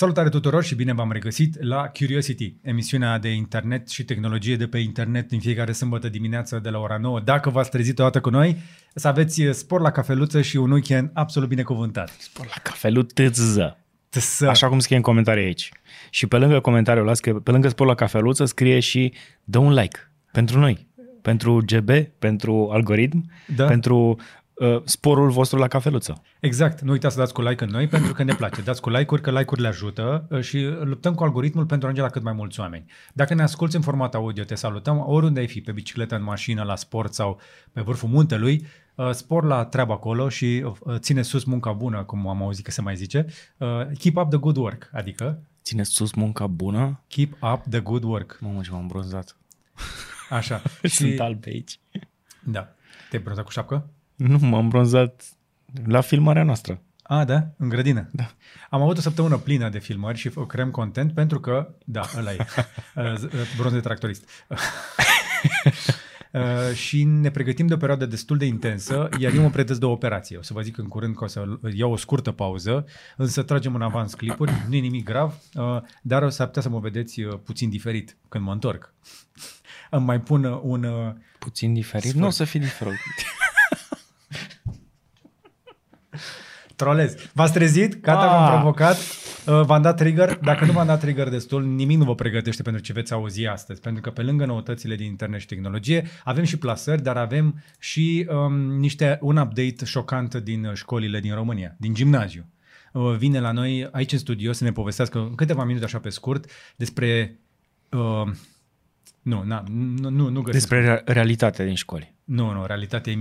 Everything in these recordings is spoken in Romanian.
Salutare tuturor și bine v-am regăsit la Curiosity, emisiunea de internet și tehnologie de pe internet din fiecare sâmbătă dimineață de la ora 9. Dacă v-ați trezit o dată cu noi, să aveți spor la cafeluță și un weekend absolut binecuvântat. Spor la cafeluță. Tăsă. Așa cum scrie în comentarii aici. Și pe lângă comentariul ăla, scrie, pe lângă spor la cafeluță, scrie și dă un like pentru noi, pentru GB, pentru algoritm, Da. pentru uh, sporul vostru la cafeluță. Exact, nu uitați să dați cu like în noi pentru că ne place. Dați cu like-uri, că like-urile ajută uh, și luptăm cu algoritmul pentru a ajunge la cât mai mulți oameni. Dacă ne asculti în format audio, te salutăm oriunde ai fi, pe bicicletă, în mașină, la sport sau pe vârful muntelui, uh, spor la treabă acolo și uh, ține sus munca bună, cum am auzit că se mai zice. Uh, Keep up the good work, adică Ține sus munca bună. keep up the good work. Mamă, ce m-am bronzat. Așa. Și... Sunt alb pe aici. Da. Te-ai bronzat cu șapcă? Nu, m-am bronzat la filmarea noastră. A, da? În grădină? Da. Am avut o săptămână plină de filmări și f- creăm content pentru că, da, ăla e, Uh, z- uh, bronz de tractorist. Uh, și ne pregătim de o perioadă destul de intensă, iar eu mă pregătesc de o operație. O să vă zic în curând că o să iau o scurtă pauză, însă tragem în avans clipuri, nu e nimic grav, uh, dar o să putea să mă vedeți uh, puțin diferit când mă întorc. Îmi mai pun uh, un... uh, Puțin diferit. Sfârșit. Nu o să fie diferit. Trolez. V-ați trezit? Gata, v-am Ah. provocat. Uh, V-am dat trigger. Dacă nu v-am dat trigger destul, nimic nu vă pregătește pentru ce veți auzi astăzi. Pentru că pe lângă noutățile din internet și tehnologie, avem și plasări, dar avem și um, niște, un update șocant din uh, școlile din România, din gimnaziu. Uh, Vine la noi aici în studio să ne povestească în câteva minute așa pe scurt despre... Uh, nu, na, nu, nu, nu găsesc. Despre rea- realitatea din școli. Nu, nu, realitatea e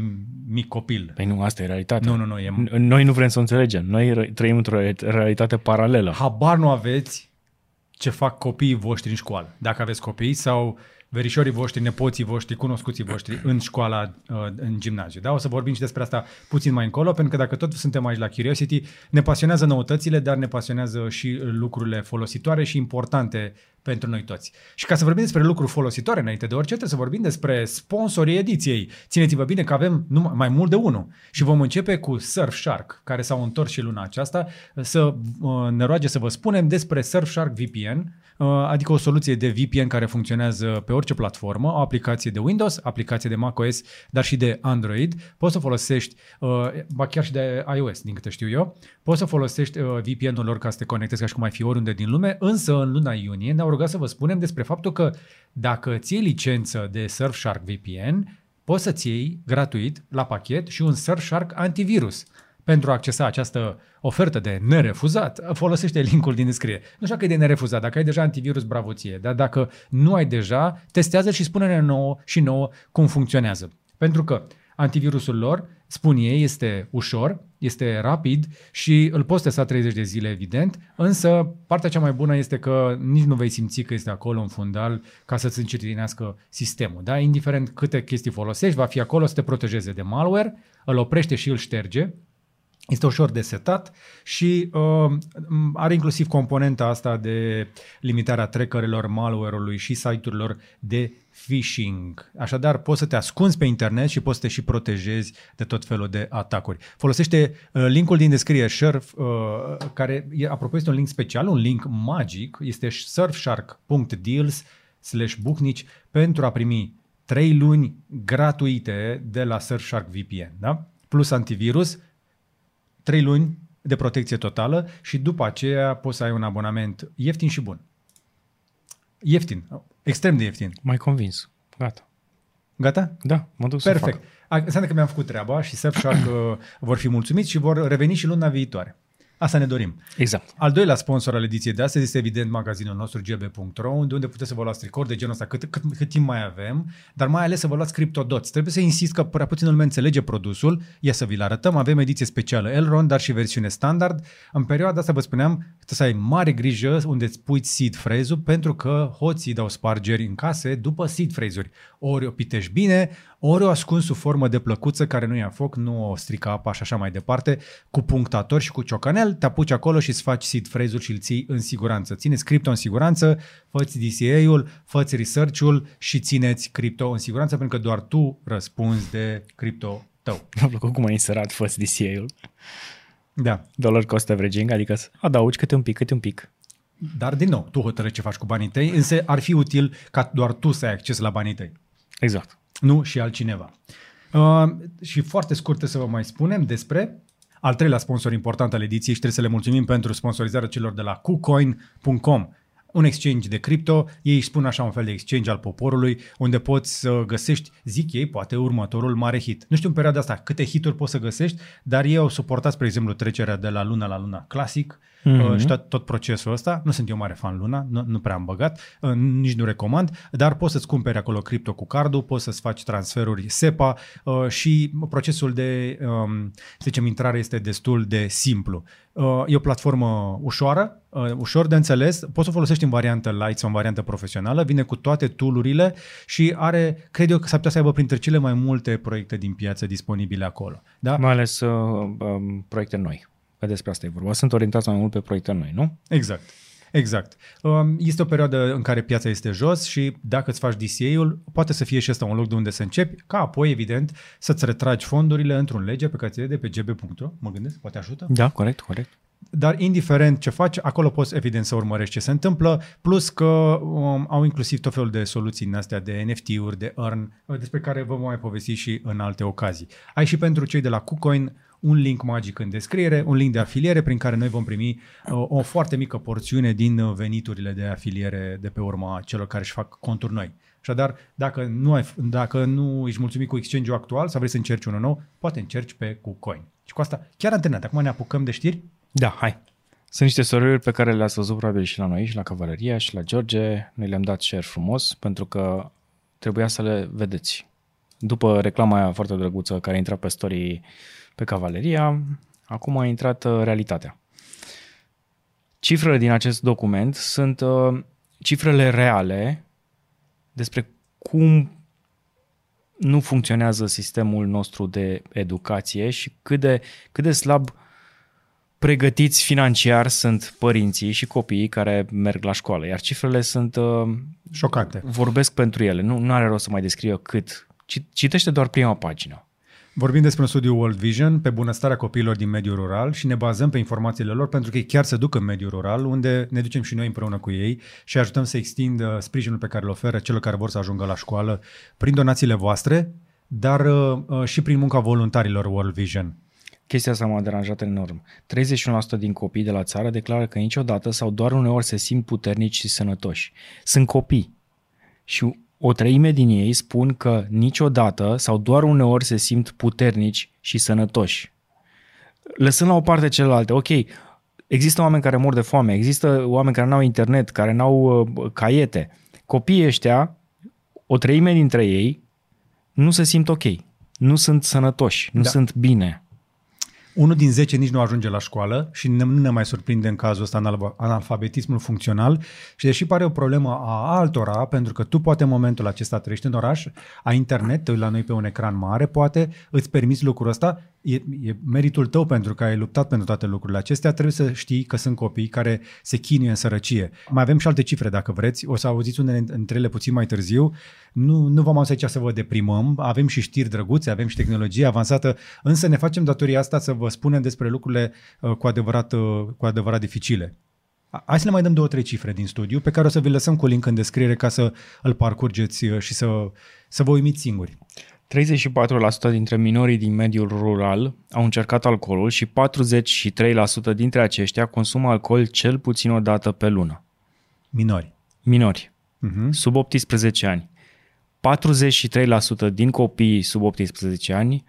mic copil. Păi nu, asta e realitatea. Nu, nu, nu, e N- Noi nu vrem să o înțelegem. Noi re- trăim într-o re- realitate paralelă. habar nu aveți ce fac copiii voștri în școală. Dacă aveți copii sau verișorii voștri, nepoții voștri, cunoscuții voștri în școala, uh, în gimnaziu. Da? O să vorbim și despre asta puțin mai încolo, pentru că dacă tot suntem aici la Curiosity, ne pasionează noutățile, dar ne pasionează și lucrurile folositoare și importante pentru noi toți. Și ca să vorbim despre lucruri folositoare înainte de orice, trebuie să vorbim despre sponsorii ediției. Țineți-vă bine că avem numai, mai mult de unul. Și vom începe cu Surfshark, care s-au întors și luna aceasta, să uh, ne roage să vă spunem despre Surfshark VPN, uh, adică o soluție de VPN care funcționează pe orice platformă, o aplicație de Windows, aplicație de macOS, dar și de Android. Poți să folosești, uh, ba chiar și de iOS, din câte știu eu, poți să folosești uh, VPN-ul lor ca să te conectezi ca și cum ai fi oriunde din lume, însă în luna iunie ne-au rugat să vă spunem despre faptul că dacă ți iei licență de Surfshark VPN, poți să-ți iei gratuit la pachet și un Surfshark antivirus. Pentru a accesa această ofertă de nerefuzat, folosește linkul din descriere. Nu știu că e de nerefuzat, dacă ai deja antivirus, bravo ție, dar dacă nu ai deja, testează și spune-ne nouă și nouă cum funcționează. Pentru că antivirusul lor, spun ei, este ușor, este rapid și îl poți testa 30 de zile, evident, însă partea cea mai bună este că nici nu vei simți că este acolo în fundal ca să-ți încetinească sistemul. Da? Indiferent câte chestii folosești, va fi acolo să te protejeze de malware, îl oprește și îl șterge, este ușor de setat și uh, are inclusiv componenta asta de limitarea trackerelor, malware-ului și site-urilor de phishing. Așadar, poți să te ascunzi pe internet și poți să te și protejezi de tot felul de atacuri. Folosește uh, linkul din descriere, Surf, uh, care, e, apropo, este un link special, un link magic, este surfshark.deals slash bucnici pentru a primi 3 luni gratuite de la Surfshark VPN, da? plus antivirus, 3 luni de protecție totală și după aceea poți să ai un abonament ieftin și bun. Ieftin, extrem de ieftin. Mai convins. Gata. Gata? Da, mă duc să Perfect. fac. A, Înseamnă că mi-am făcut treaba și Surfshark uh, vor fi mulțumiți și vor reveni și luna viitoare. Asta ne dorim. Exact. Al doilea sponsor al ediției de astăzi este evident magazinul nostru gb.ro, unde unde puteți să vă luați tricouri de genul ăsta cât, cât, cât timp mai avem, dar mai ales să vă luați CryptoDots. Trebuie să insist că prea puțin lume înțelege produsul. Ia să vi-l arătăm. Avem ediție specială Elrond, dar și versiune standard. În perioada asta vă spuneam, trebuie să ai mare grijă unde îți pui seed phrase-ul, pentru că hoții dau spargeri în case după seed phrase-uri. Ori o pitești bine, ori o ascunzi sub formă de plăcuță care nu ia foc, nu o strică apa și așa mai departe, cu punctator și cu ciocanel, te apuci acolo și îți faci seed phrase-ul și îl ții în siguranță. Țineți cripto în siguranță, făți DCA-ul, făți research-ul și țineți cripto în siguranță, pentru că doar tu răspunzi de cripto tău. Mi-a plăcut cum ai inserat first DCA-ul. Da. Dollar cost averaging, adică să adaugi câte un pic, câte un pic. Dar, din nou, tu hotărăști ce faci cu banii tăi, însă ar fi util ca doar tu să ai acces la banii tăi. Exact. Nu și altcineva. Uh, și foarte scurte să vă mai spunem despre al treilea sponsor important al ediției și trebuie să le mulțumim pentru sponsorizarea celor de la kucoin.com un exchange de cripto, ei își spun așa un fel de exchange al poporului, unde poți să găsești, zic ei, poate următorul mare hit. Nu știu în perioada asta câte hituri poți să găsești, dar ei au suportat, spre exemplu, trecerea de la luna la luna clasic mm-hmm. și tot, tot procesul ăsta. Nu sunt eu mare fan luna, nu, nu prea am băgat, uh, nici nu recomand, dar poți să-ți cumperi acolo cripto cu cardul, poți să-ți faci transferuri SEPA uh, și procesul de, um, să zicem, intrare este destul de simplu. Uh, e o platformă ușoară, uh, ușor de înțeles, poți să o folosești în variantă light sau în variantă profesională, vine cu toate tool și are, cred eu că s-ar putea să aibă printre cele mai multe proiecte din piață disponibile acolo. Da? Mai ales uh, um, proiecte noi. Că despre asta e vorba. Sunt orientați mai mult pe proiecte noi, nu? Exact. Exact. Um, este o perioadă în care piața este jos și dacă îți faci DCA-ul, poate să fie și asta un loc de unde să începi, ca apoi, evident, să-ți retragi fondurile într-un lege pe care ți de pe gb.ro, mă gândesc, poate ajută? Da, corect, corect. Dar indiferent ce faci, acolo poți evident să urmărești ce se întâmplă, plus că um, au inclusiv tot felul de soluții în astea de NFT-uri, de earn, despre care vă mai povesti și în alte ocazii. Ai și pentru cei de la KuCoin un link magic în descriere, un link de afiliere prin care noi vom primi uh, o foarte mică porțiune din uh, veniturile de afiliere de pe urma celor care își fac conturi noi. Așadar, dacă nu, ai, dacă nu ești mulțumit cu exchange-ul actual sau vrei să încerci unul nou, poate încerci pe KuCoin. Și cu asta, chiar antrenat, acum ne apucăm de știri? Da, hai. Sunt niște story pe care le-ați văzut probabil și la noi, și la Cavaleria, și la George. Noi le-am dat share frumos pentru că trebuia să le vedeți. După reclama aia foarte drăguță care intra pe story pe Cavaleria, acum a intrat uh, realitatea. Cifrele din acest document sunt uh, cifrele reale despre cum nu funcționează sistemul nostru de educație și cât de, cât de slab pregătiți financiar sunt părinții și copiii care merg la școală, iar cifrele sunt... Uh, Șocante. Vorbesc pentru ele, nu, nu are rost să mai descriu cât. Citește doar prima pagină. Vorbim despre un studiu World Vision pe bunăstarea copiilor din mediul rural și ne bazăm pe informațiile lor pentru că ei chiar se duc în mediul rural, unde ne ducem și noi împreună cu ei și ajutăm să extindă sprijinul pe care îl oferă celor care vor să ajungă la școală prin donațiile voastre, dar uh, uh și prin munca voluntarilor World Vision. Chestia asta m-a deranjat enorm. 31% din copii de la țară declară că niciodată sau doar uneori se simt puternici și sănătoși. Sunt copii. Și o treime din ei spun că niciodată sau doar uneori se simt puternici și sănătoși. Lăsând la o parte celelalte, ok, există oameni care mor de foame, există oameni care nu au internet, care nu au uh, caiete. Copiii ăștia, o treime dintre ei, nu se simt ok, nu sunt sănătoși, nu da. sunt bine unul din 10 nici nu ajunge la școală și nu ne mai surprinde în cazul ăsta analfabetismul funcțional. Și deși pare o problemă a altora, pentru că tu poate în momentul acesta trăiești în oraș, ai internet, te uiți la noi pe un ecran mare, poate îți permiți lucrul ăsta, e, e meritul tău pentru că ai luptat pentru toate lucrurile acestea, trebuie să știi că sunt copii care se chinuie în sărăcie. Mai avem și alte cifre dacă vreți, o să auziți unele dintre ele puțin mai târziu. Nu, nu vom auzi aici să vă deprimăm, avem și știri drăguțe, avem și tehnologie avansată, însă ne facem datoria asta să vă spunem despre lucrurile uh, cu adevărat, uh, cu adevărat dificile. Hai să le mai dăm două, trei cifre din studiu, pe care o să vi lăsăm cu link în descriere ca să îl parcurgeți uh, și să, să vă uimiți singuri. 34% dintre minorii din mediul rural au încercat alcoolul și 43% dintre aceștia consumă alcool cel puțin o dată pe lună. Minori. Minori. Uh-huh. Sub 18 ani. 43% din copiii sub 18 ani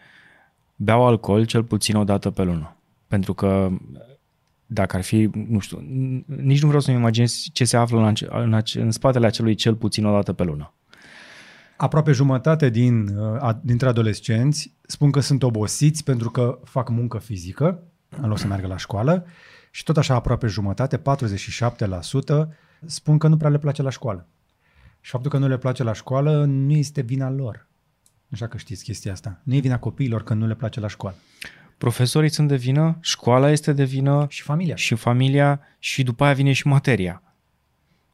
beau alcool cel puțin o dată pe lună. Pentru că dacă ar fi, nu știu, nici nu vreau să-mi imaginez ce se află în, în, în spatele acelui cel puțin o dată pe lună. Aproape jumătate din, uh, dintre adolescenți spun că sunt obosiți pentru că fac muncă fizică în loc să meargă la școală și tot așa aproape jumătate, 47%, spun că nu prea le place la școală. Și faptul că nu le place la școală nu este vina lor. Nu știu că știți chestia asta. Nu e vina copiilor că nu le place la școală. Profesorii sunt de vină, școala este de vină. Și familia. Și familia și după aia vine și materia.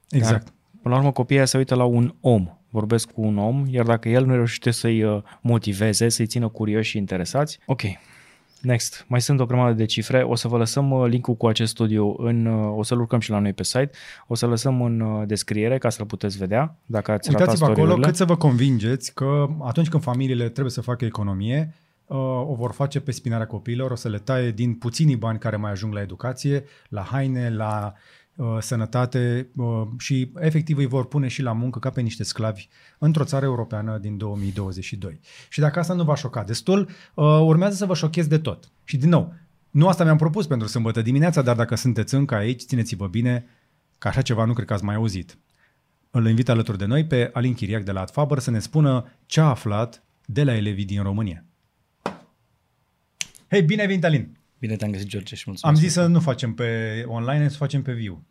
Exact. Dar, până la urmă copiii se uită la un om vorbesc cu un om, iar dacă el nu reușește să-i uh, motiveze, să-i țină curioși și interesați, ok, Next. Mai sunt o grămadă de cifre. O să vă lăsăm uh, linkul cu acest studiu în, uh, o să-l urcăm și la noi pe site. O să lăsăm în uh, descriere ca să-l puteți vedea dacă ați Uitați-vă ratat acolo story-urile. cât să vă convingeți că atunci când familiile trebuie să facă economie, uh, o vor face pe spinarea copiilor, o să le taie din puținii bani care mai ajung la educație, la haine, la uh, sănătate uh, și efectiv îi vor pune și la muncă ca pe niște sclavi într-o țară europeană din 2022. Și dacă asta nu v-a șocat destul, uh, urmează să vă șochezi de tot. Și din nou, nu asta mi-am propus pentru sâmbătă dimineața, dar dacă sunteți încă aici, țineți-vă bine că așa ceva nu cred că ați mai auzit. Îl invit alături de noi pe Alin Chiriac de la Adfaber să ne spună ce a aflat de la elevii din România. Hei, bine ai venit, Alin! Bine te-am găsit, George, și Am mulțumesc. zis să nu facem pe online, să facem pe viu.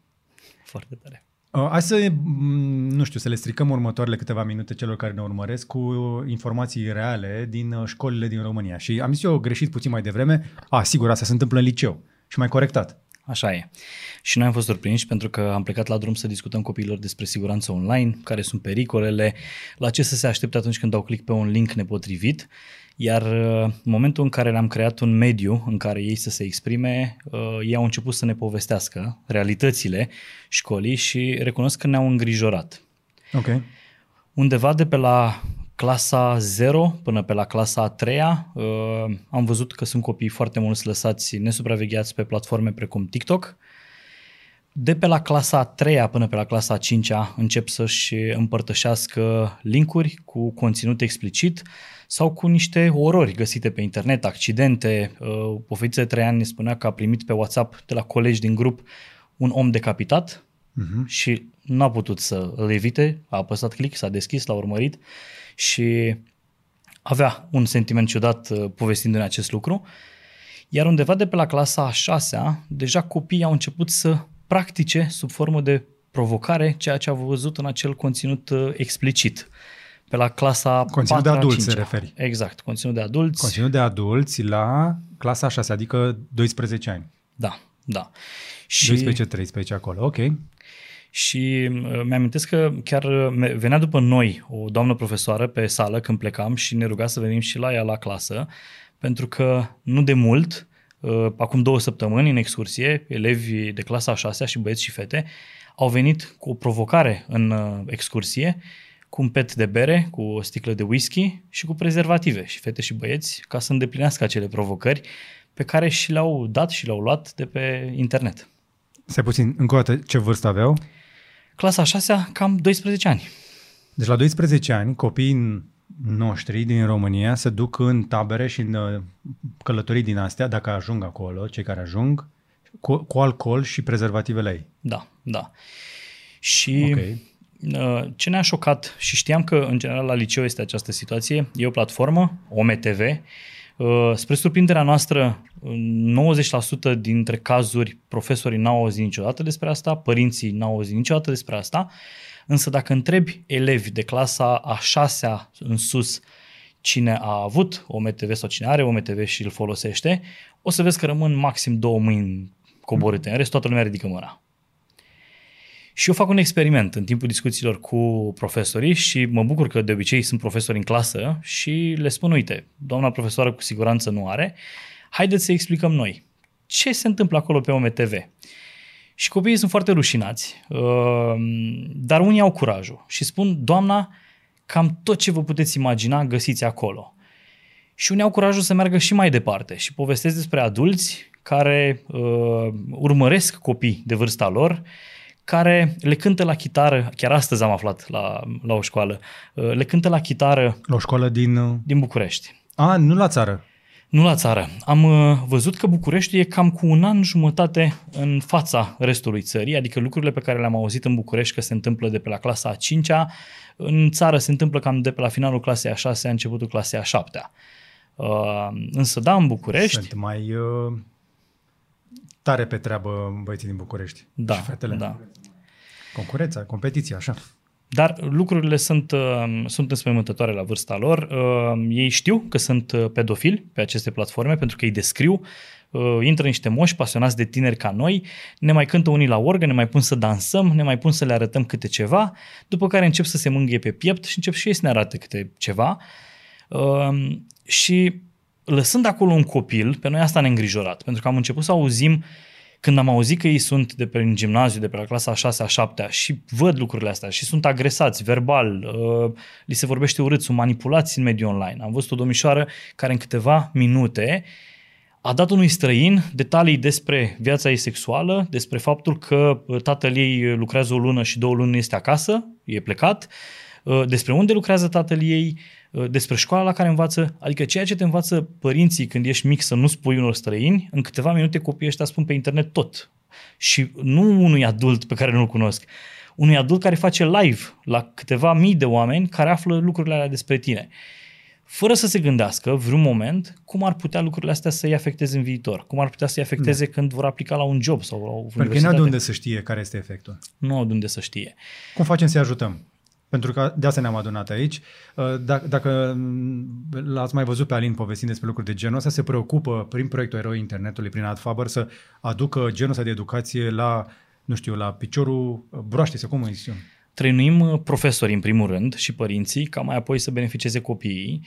Foarte tare. Uh, Hai să, m, nu știu, să le stricăm următoarele câteva minute celor care ne urmăresc cu informații reale din uh, școlile din România. Și am zis eu greșit puțin mai devreme. A, sigur, asta se întâmplă în liceu. Și mai corectat. Așa e. Și noi am fost surprinși pentru că am plecat la drum să discutăm copiilor despre siguranță online, care sunt pericolele, la ce să se aștepte atunci când dau click pe un link nepotrivit. Iar uh, în momentul în care le-am creat un mediu în care ei să se exprime, uh, ei au început să ne povestească realitățile școlii și recunosc că ne-au îngrijorat. Ok. Undeva de pe la clasa 0 până pe la clasa a 3 uh, am văzut că sunt copii foarte mulți lăsați nesupravegheați pe platforme precum TikTok. De pe la clasa a 3 până pe la clasa a 5 încep să-și împărtășească linkuri cu conținut explicit sau cu niște orori găsite pe internet, accidente. Uh, O fetiță de 3 ani ne spunea că a primit pe WhatsApp de la colegi din grup un om decapitat Uh-huh. și n-a putut să îl evite, a apăsat click, s-a deschis, l-a urmărit și avea un sentiment ciudat uh, povestindu-ne acest lucru. Iar undeva de pe la clasa a șasea, deja copiii au început să practice sub formă de provocare ceea ce au văzut în acel conținut uh, explicit. Pe la clasa Conținut de patra, adulți se cincea. referi. Exact, conținut de adulți. Conținut de adulți la clasa 6, adică 12 ani. Da, da. Și 12-13 acolo, ok. Și uh, mi-amintesc că chiar uh, venea după noi o doamnă profesoară pe sală când plecam și ne ruga să venim și la ea la clasă, pentru că nu de mult, uh, acum două săptămâni în excursie, elevi de clasa a șasea și băieți și fete au venit cu o provocare în uh, excursie, cu un pet de bere, cu o sticlă de whisky și cu prezervative și fete și băieți ca să îndeplinească acele provocări pe care și le-au dat și le-au luat de pe internet. Stai puțin, încă o dată, ce vârstă aveau? Clasa a șasea, cam 12 ani. Deci la 12 ani, copiii noștri din România se duc în tabere și în uh, călătorii din astea, dacă ajung acolo, cei care ajung, cu, cu alcool și prezervative la ei. Da, da. Și Ok. okay. Ce ne-a șocat și știam că în general la liceu este această situație, e o platformă, OMTV, Uh, spre surprinderea noastră, în 90% dintre cazuri profesorii n-au auzit niciodată despre asta, părinții n-au auzit niciodată despre asta, însă dacă întrebi elevi de clasa a șasea în sus cine a avut OMTV sau cine are OMTV și îl folosește, o să vezi că rămân maxim două mâini coborâte, în rest toată lumea ridică mâna. Și eu fac un experiment în timpul discuțiilor cu profesorii și mă bucur că de obicei sunt profesori în clasă și le spun, uite, doamna profesoară cu siguranță nu are, haideți să explicăm noi. Ce se întâmplă acolo pe OMTV? Și copiii sunt foarte rușinați, uh, dar unii au curajul și spun, doamna, cam tot ce vă puteți imagina găsiți acolo. Și unii au curajul să meargă și mai departe și povestesc despre adulți care uh, urmăresc copii de vârsta lor, care le cântă la chitară, chiar astăzi am aflat la, la o școală, uh, le cântă la chitară La o școală din... uh, din București. A, nu la țară. Nu la țară. Am uh, văzut că București e cam cu un an jumătate în fața restului țării, adică lucrurile pe care le-am auzit în București că se întâmplă de pe la clasa a 5 în țară se întâmplă cam de pe la finalul clasei a 6 începutul clasei a 7 uh, Însă da, în București, Sunt mai uh, tare pe treabă băieții din București. da, Și fetele. da. Concurența, competiția, așa. Dar lucrurile sunt, uh, sunt înspăimântătoare la vârsta lor. Uh, Ei știu că sunt uh, pedofili pe aceste platforme pentru că îi descriu. Uh, Intră niște moși pasionați de tineri ca noi, ne mai cântă unii la orgă, ne mai pun să dansăm, ne mai pun să le arătăm câte ceva, după care încep să se mângâie pe piept și încep și ei să ne arate câte ceva. Uh, Și lăsând acolo un copil, pe noi asta ne-a îngrijorat, pentru că am început să auzim când am auzit că ei sunt de pe în gimnaziu, de pe la clasa a 6 a 7 și văd lucrurile astea și sunt agresați verbal, uh, li se vorbește urât, sunt manipulați în mediul online. Am văzut o domnișoară care în câteva minute a dat unui străin detalii despre viața ei sexuală, despre faptul că uh, tatăl ei lucrează o lună și două luni este acasă, e plecat, uh, despre unde lucrează tatăl ei, uh, despre școala la care învață, adică ceea ce te învață părinții când ești mic să nu spui unor străini, în câteva minute copiii ăștia spun pe internet tot. Și nu unui adult pe care nu-l cunosc, unui adult care face live la câteva mii de oameni care află lucrurile alea despre tine fără să se gândească vreun moment cum ar putea lucrurile astea să-i afecteze în viitor, cum ar putea să-i afecteze da. când vor aplica la un job sau la o Pentru că nu au de unde să știe care este efectul. Nu au de unde să știe. Cum facem să-i ajutăm? Pentru că de asta ne-am adunat aici. Uh, dacă, dacă l-ați mai văzut pe Alin povestind despre lucruri de genul ăsta, se preocupă prin proiectul Eroi Internetului, prin AdFaber, să aducă genul ăsta de educație la, nu știu, la piciorul broaște, să cum îi zic trăinuim uh, profesorii în primul rând și părinții, ca mai apoi să beneficieze copiii,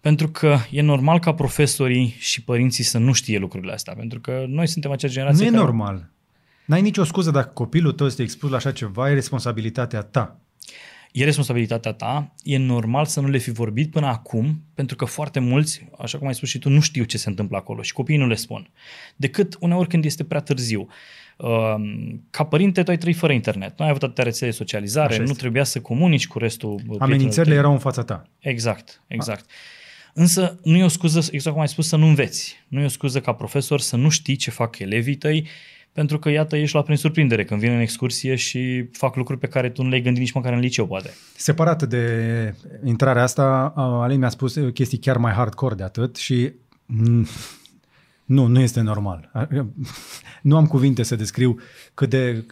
pentru că e normal ca profesorii și părinții să nu știe lucrurile astea, pentru că noi suntem acea generație Nu e care... normal. N-ai nicio scuză dacă copilul tău este expus la așa ceva, e responsabilitatea ta. E responsabilitatea ta, e normal să nu le fi vorbit până acum, pentru că foarte mulți, așa cum ai spus și tu, nu știu ce se întâmplă acolo și copiii nu le spun. Decât uneori când este prea târziu. Ehm, ca părinte, tu ai trăit fără internet. Nu ai avut atâtea rețele de socializare, Așa nu este. trebuia să comunici cu restul Amenințările erau în fața ta. Exact, exact. A. Însă nu e o scuză, exact cum ai spus, să nu înveți. Nu e o scuză ca profesor să nu știi ce fac elevii tăi, pentru că, iată, ești la prin surprindere când vin în excursie și fac lucruri pe care tu nu le-ai gândit nici măcar în liceu, poate. Separat de intrarea asta, Alin mi-a spus chestii chiar mai hardcore de atât și nu, nu este normal. Nu am cuvinte să descriu cât de...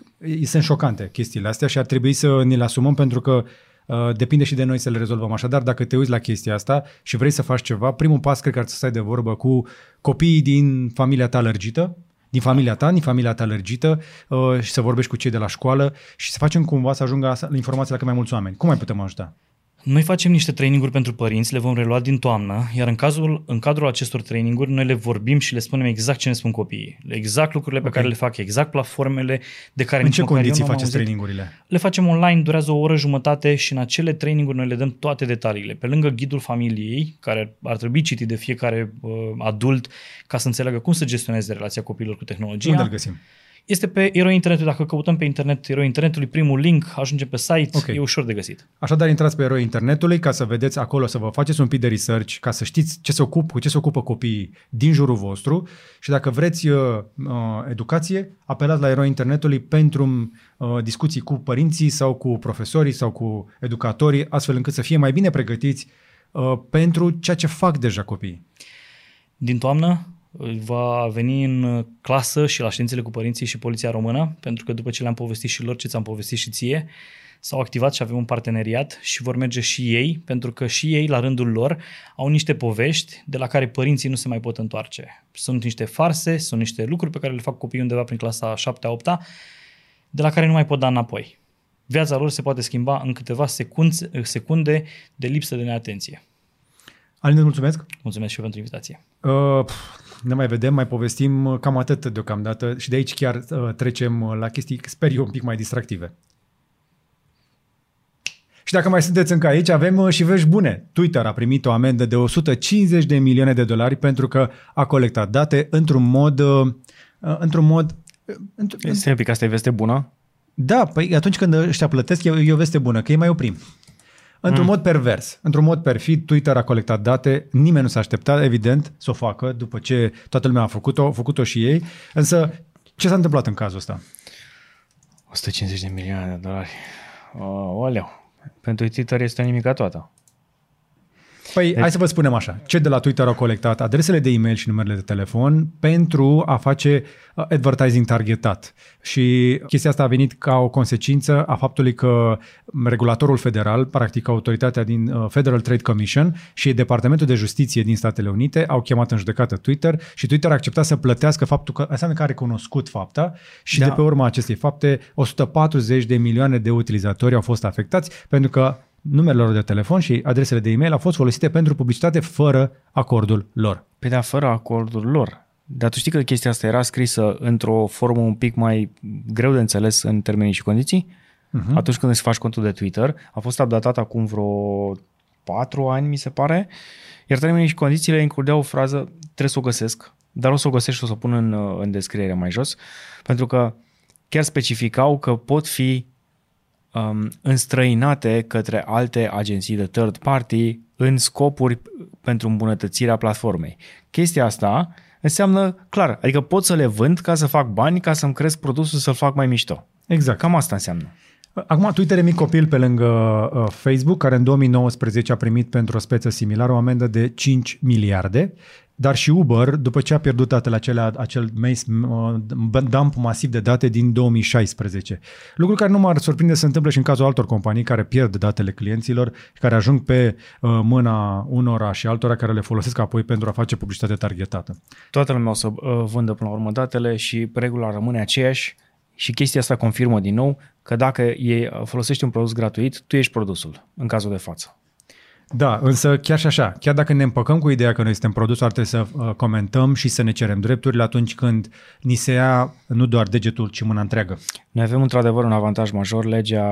Sunt șocante chestiile astea și ar trebui să ne le asumăm pentru că uh, depinde și de noi să le rezolvăm. Așadar, dacă te uiți la chestia asta și vrei să faci ceva, primul pas cred că ar să stai de vorbă cu copiii din familia ta alergită, din familia ta, din familia ta alergită uh, și să vorbești cu cei de la școală și să facem cumva să ajungă informația la cât mai mulți oameni. Cum mai putem ajuta? Noi facem niște traininguri pentru părinți, le vom relua din toamnă, iar în, cazul, în cadrul acestor traininguri noi le vorbim și le spunem exact ce ne spun copiii, exact lucrurile okay. pe care le fac, exact platformele de care În ce condiții faceți trainingurile? Le facem online, durează o oră jumătate și în acele traininguri noi le dăm toate detaliile. Pe lângă ghidul familiei, care ar trebui citit de fiecare uh, adult ca să înțeleagă cum să gestioneze relația copiilor cu tehnologia. Unde îl găsim? Este pe Eroi Internetului. Dacă căutăm pe internet Eroi Internetului, primul link ajunge pe site, okay. e ușor de găsit. Așadar, intrați pe Eroi Internetului ca să vedeți acolo, să vă faceți un pic de research, ca să știți ce se ocupă, cu ce se ocupă copiii din jurul vostru și dacă vreți uh, uh educație, apelați la Eroi Internetului pentru uh, discuții cu părinții sau cu profesorii sau cu educatorii, astfel încât să fie mai bine pregătiți uh, pentru ceea ce fac deja copiii. Din toamnă va veni în clasă și la ședințele cu părinții și Poliția Română, pentru că după ce le-am povestit și lor ce ți-am povestit și ție, s-au activat și avem un parteneriat și vor merge și ei, pentru că și ei, la rândul lor, au niște povești de la care părinții nu se mai pot întoarce. Sunt niște farse, sunt niște lucruri pe care le fac copiii undeva prin clasa 7-8, de la care nu mai pot da înapoi. Viața lor se poate schimba în câteva secunde, secunde de lipsă de neatenție. Alin, mulțumesc! Mulțumesc și eu pentru invitație. Uh, ne mai vedem, mai povestim cam atât deocamdată și de aici chiar uh, trecem la chestii, sper eu, un pic mai distractive. Și dacă mai sunteți încă aici, avem uh, și vești bune. Twitter a primit o amendă de 150 de milioane de dolari pentru că a colectat date într-un mod... Uh, uh într-un mod... Uh, într- este un pic, asta e veste bună? Da, păi atunci când ăștia plătesc, e, e o veste bună, că ei mai oprim. Într-un mm. mod pervers, într-un mod perfid, Twitter a colectat date, nimeni nu s-a așteptat, evident, să o facă, după ce toată lumea a făcut-o, a făcut-o și ei, însă ce s-a întâmplat în cazul ăsta? 150 de milioane de dolari. O, oleu, pentru Twitter este nimica toată. Păi, deci... hai să vă spunem așa. Ce de la Twitter au colectat adresele de e-mail și numerele de telefon pentru a face uh, advertising targetat. Și chestia asta a venit ca o consecință a faptului că regulatorul federal, practic autoritatea din uh, Federal Trade Commission și Departamentul de Justiție din Statele Unite au chemat în judecată Twitter și Twitter a acceptat să plătească faptul că înseamnă că a recunoscut fapta și da. de pe urma acestei fapte 140 de milioane de utilizatori au fost afectați pentru că numerele lor de telefon și adresele de e-mail au fost folosite pentru publicitate fără acordul lor. Pe de fără acordul lor. Dar tu știi că chestia asta era scrisă într-o formă un pic mai greu de înțeles în termenii și condiții? Uh-huh. Atunci când îți faci contul de Twitter, a fost updatat acum vreo patru ani, mi se pare, iar termenii și condițiile includeau o frază, trebuie să o găsesc, dar o să o găsesc și o să o pun în, în descriere mai jos, pentru că chiar specificau că pot fi um, înstrăinate către alte agenții de third party în scopuri pentru îmbunătățirea platformei. Chestia asta înseamnă, clar, adică pot să le vând ca să fac bani, ca să-mi cresc produsul, să-l fac mai mișto. Exact. Cam asta înseamnă. Acum, Twitter e mic copil pe lângă uh, Facebook, care în 2019 a primit pentru o speță similară o amendă de 5 miliarde, dar și Uber, după ce a pierdut datele acelea, acel uh, dump masiv de date din 2016. Lucru care nu m-ar surprinde să se întâmple și în cazul altor companii care pierd datele clienților și care ajung pe uh, mâna unora și altora care le folosesc apoi pentru a face publicitate targetată. Toată lumea o să uh, vândă până la urmă datele și regula rămâne aceeași și chestia asta confirmă din nou că dacă e, folosești un produs gratuit, tu ești produsul, în cazul de față. Da, însă chiar și așa, chiar dacă ne împăcăm cu ideea că noi suntem produs, ar trebui să uh, comentăm și să ne cerem drepturile atunci când ni se ia nu doar degetul, ci mâna întreagă. Noi avem într-adevăr un avantaj major, legea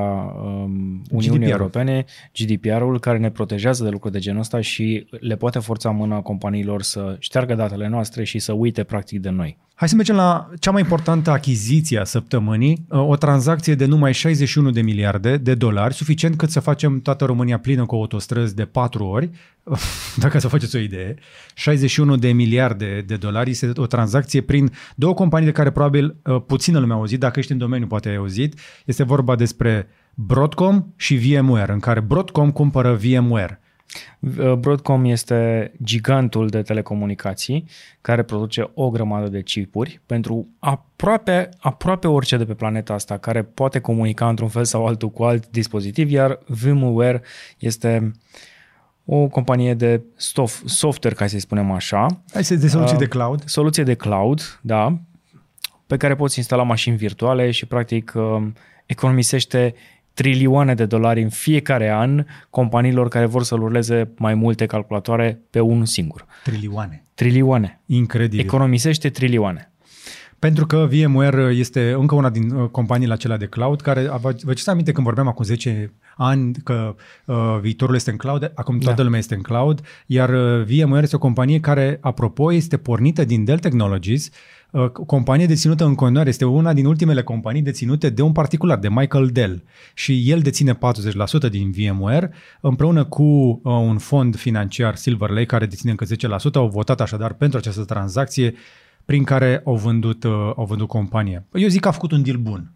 um, Uniunii GDPR-ul. Europene, GDPR-ul, care ne protejează de lucruri de genul ăsta și le poate forța mâna companiilor să șteargă datele noastre și să uite practic de noi. Hai să mergem la cea mai importantă achiziție a săptămânii, uh, o tranzacție de numai 61 de miliarde de dolari, suficient cât să facem toată România plină cu autostrăzi de patru ori, dacă să faceți o idee. 61 de miliarde de dolari este o tranzacție prin două companii de care probabil uh, puțină lume a auzit, dacă ești în domeniu poate ai auzit. Este vorba despre Broadcom și VMware, în care Broadcom cumpără VMware. Uh, Broadcom este gigantul de telecomunicații care produce o grămadă de chipuri pentru aproape, aproape orice de pe planeta asta care poate comunica într-un fel sau altul cu alt dispozitiv, iar VMware este o companie de soft, software, ca să-i spunem așa. Hai să de soluție uh, de cloud. Soluție de cloud, da, pe care poți instala mașini virtuale și practic uh, economisește trilioane de dolari în fiecare an companiilor care vor să-l urleze mai multe calculatoare pe unul singur. Trilioane. Trilioane. Incredibil. Economisește trilioane. Pentru că VMware este încă una din uh, companiile acelea de cloud care, vă, vă ce aminte când vorbeam acum 10 ani că uh, viitorul este în cloud, acum toată da. lumea este în cloud, iar uh, VMware este o companie care, apropo, este pornită din Dell Technologies, uh, companie deținută în continuare, este una din ultimele companii deținute de un particular, de Michael Dell. Și el deține 40% din VMware, împreună cu uh, un fond financiar Silver Lake, care deține încă 10%, au votat așadar pentru această tranzacție prin care au vândut, uh, au vândut compania. Eu zic că a făcut un deal bun.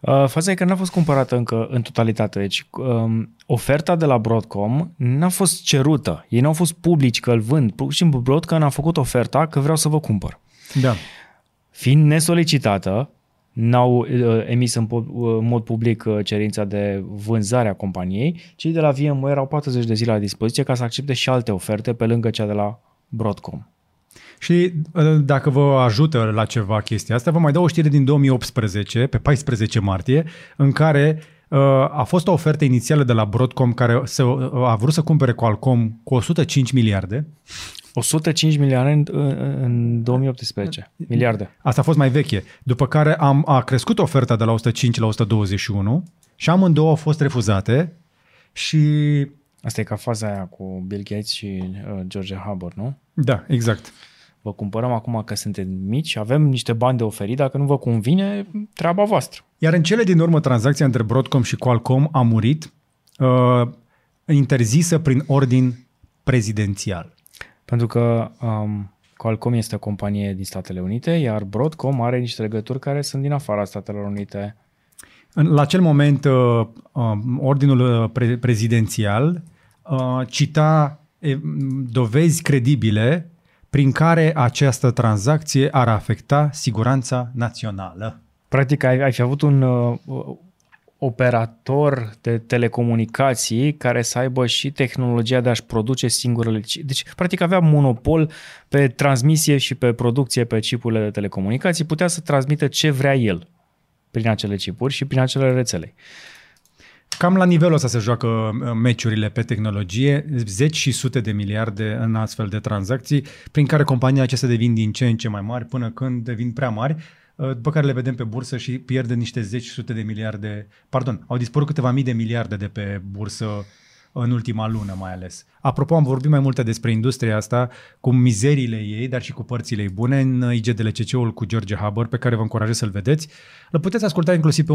Uh, faza e că n-a fost cumpărată încă în totalitate. Deci um, oferta de la Broadcom n-a fost cerută. Ei n-au fost publici că îl vând. Pur și simplu Broadcom a făcut oferta că vreau să vă cumpăr. Da. Fiind nesolicitată, n-au uh, emis în po- uh, mod public uh, cerința de vânzare a companiei, cei de la VMware au 40 de zile la dispoziție ca să accepte și alte oferte pe lângă cea de la Broadcom. Și uh, dacă vă ajută la ceva chestia asta, vă mai dau o știre din 2018, pe 14 martie, în care uh, a fost o ofertă inițială de la Broadcom care să, uh, a vrut să cumpere Qualcomm cu 105 miliarde. 105 miliarde în, în 2018. Miliarde. Asta a fost mai veche. După care am, a crescut oferta de la 105 la 121 și amândouă au fost refuzate și... Asta e ca faza aia cu Bill Gates și uh, George Hubbard, nu? Da, exact vă cumpărăm acum că suntem mici, avem niște bani de oferit, dacă nu vă convine, treaba voastră. Iar în cele din urmă, tranzacția între Broadcom și Qualcomm a murit, uh, interzisă prin ordin prezidențial. Pentru că um, Qualcomm este o companie din Statele Unite, iar Broadcom are niște legături care sunt din afara Statelor Unite. La acel moment, uh, uh, ordinul uh, pre- prezidențial uh, cita dovezi credibile prin care această tranzacție ar afecta siguranța națională. Practic, ai, ai fi avut un uh, operator de telecomunicații care să aibă și tehnologia de a-și produce singurele Deci, practic, avea monopol pe transmisie și pe producție pe chipurile de telecomunicații, putea să transmită ce vrea el prin acele chipuri și prin acele rețele. Cam la nivelul ăsta se joacă uh, meciurile pe tehnologie, zeci și sute de miliarde în astfel de tranzacții, prin care companiile acestea devin din ce în ce mai mari până când devin prea mari, uh, după care le vedem pe bursă și pierde niște zeci și sute de miliarde, pardon, au dispărut câteva mii de miliarde de pe bursă în ultima lună mai ales. Apropo, am vorbit mai multe despre industria asta, cu mizeriile ei, dar și cu părțile ei bune, în IGDLCC-ul cu George Haber, pe care vă încurajez să-l vedeți. Îl puteți asculta inclusiv pe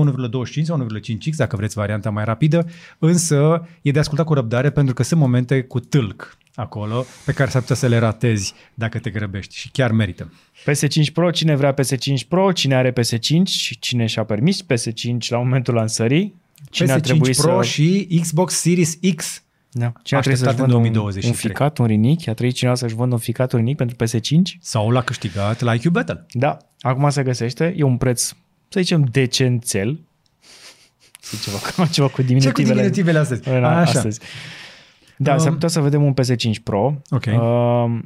1,25 sau 1,5x, dacă vreți varianta mai rapidă, însă e de ascultat cu răbdare pentru că sunt momente cu tâlc acolo pe care s-ar putea să le ratezi dacă te grăbești și chiar merită. PS5 Pro, cine vrea PS5 Pro, cine are PS5, cine și-a permis PS5 la momentul lansării, cine PS5 ar trebui Pro să... și Xbox Series X. Da. Cine ar trebui să-și Așteptat în vândă un, 2023. un ficat, un rinic? A trebuit cineva să-și vândă un ficat, un rinic pentru PS5? Sau l-a câștigat la IQ Battle. Da. Acum se găsește. E un preț, să zicem, decențel. Să ceva, cam ceva cu Ce cu diminutivele. diminutivele astăzi? în- Așa. astăzi. Da, Um, s-ar putea să vedem un PS5 Pro. Ok. Uh,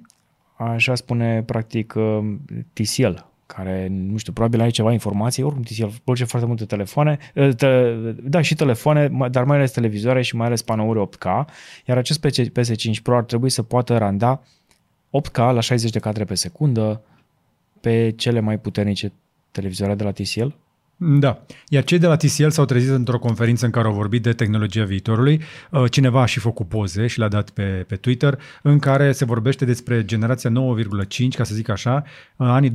așa spune, practic, uh, TCL, care, nu știu, probabil are ceva informații, oricum TCL produce foarte multe telefoane, uh, te, da, și telefoane, ma- dar mai ales televizoare și mai ales panouri 8K, iar acest PC PS5 Pro ar trebui să poată randa 8K la 60 de cadre pe secundă pe cele mai puternice televizoare de la TCL. Da. Iar cei de la TCL s-au trezit într-o conferință în care au vorbit de tehnologia viitorului. Uh, Cineva a și făcut poze și le-a dat pe, pe Twitter, în care se vorbește despre generația 9,5, ca să zic așa, în anii 2023-2024,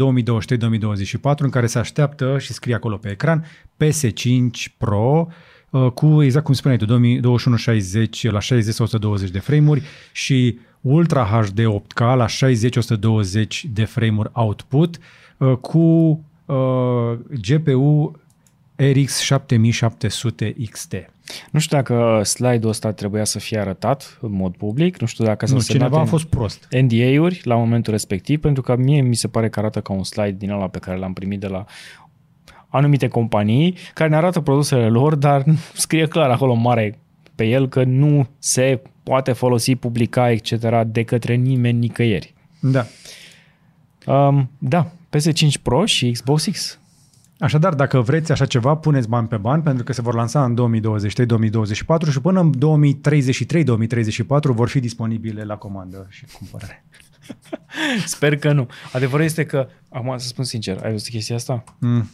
în care se așteaptă, și scrie acolo pe ecran, PS5 Pro, uh, cu, exact cum spuneai tu, 2160 la 60-120 de frame-uri și Ultra HD 8K la 60-120 de frame-uri output, uh, cu uh, GPU RX 7700 XT. Nu știu dacă slide-ul ăsta trebuia să fie arătat în mod public, nu știu dacă s-au Nu, semnat cineva a în- fost prost. NDA-uri la momentul respectiv, pentru că mie mi se pare că arată ca un slide din ăla pe care l-am primit de la anumite companii care ne arată produsele lor, dar scrie clar acolo mare pe el că nu se poate folosi, publica, etc. de către nimeni nicăieri. Da. Um, da, PS5 Pro și Xbox X. Așadar, dacă vreți așa ceva, puneți bani pe bani, pentru că se vor lansa în 2023-2024 și până în 2033-2034 vor fi disponibile la comandă și cumpărare. Sper că nu. Adevărul este că, acum să spun sincer, ai văzut chestia asta? Mm.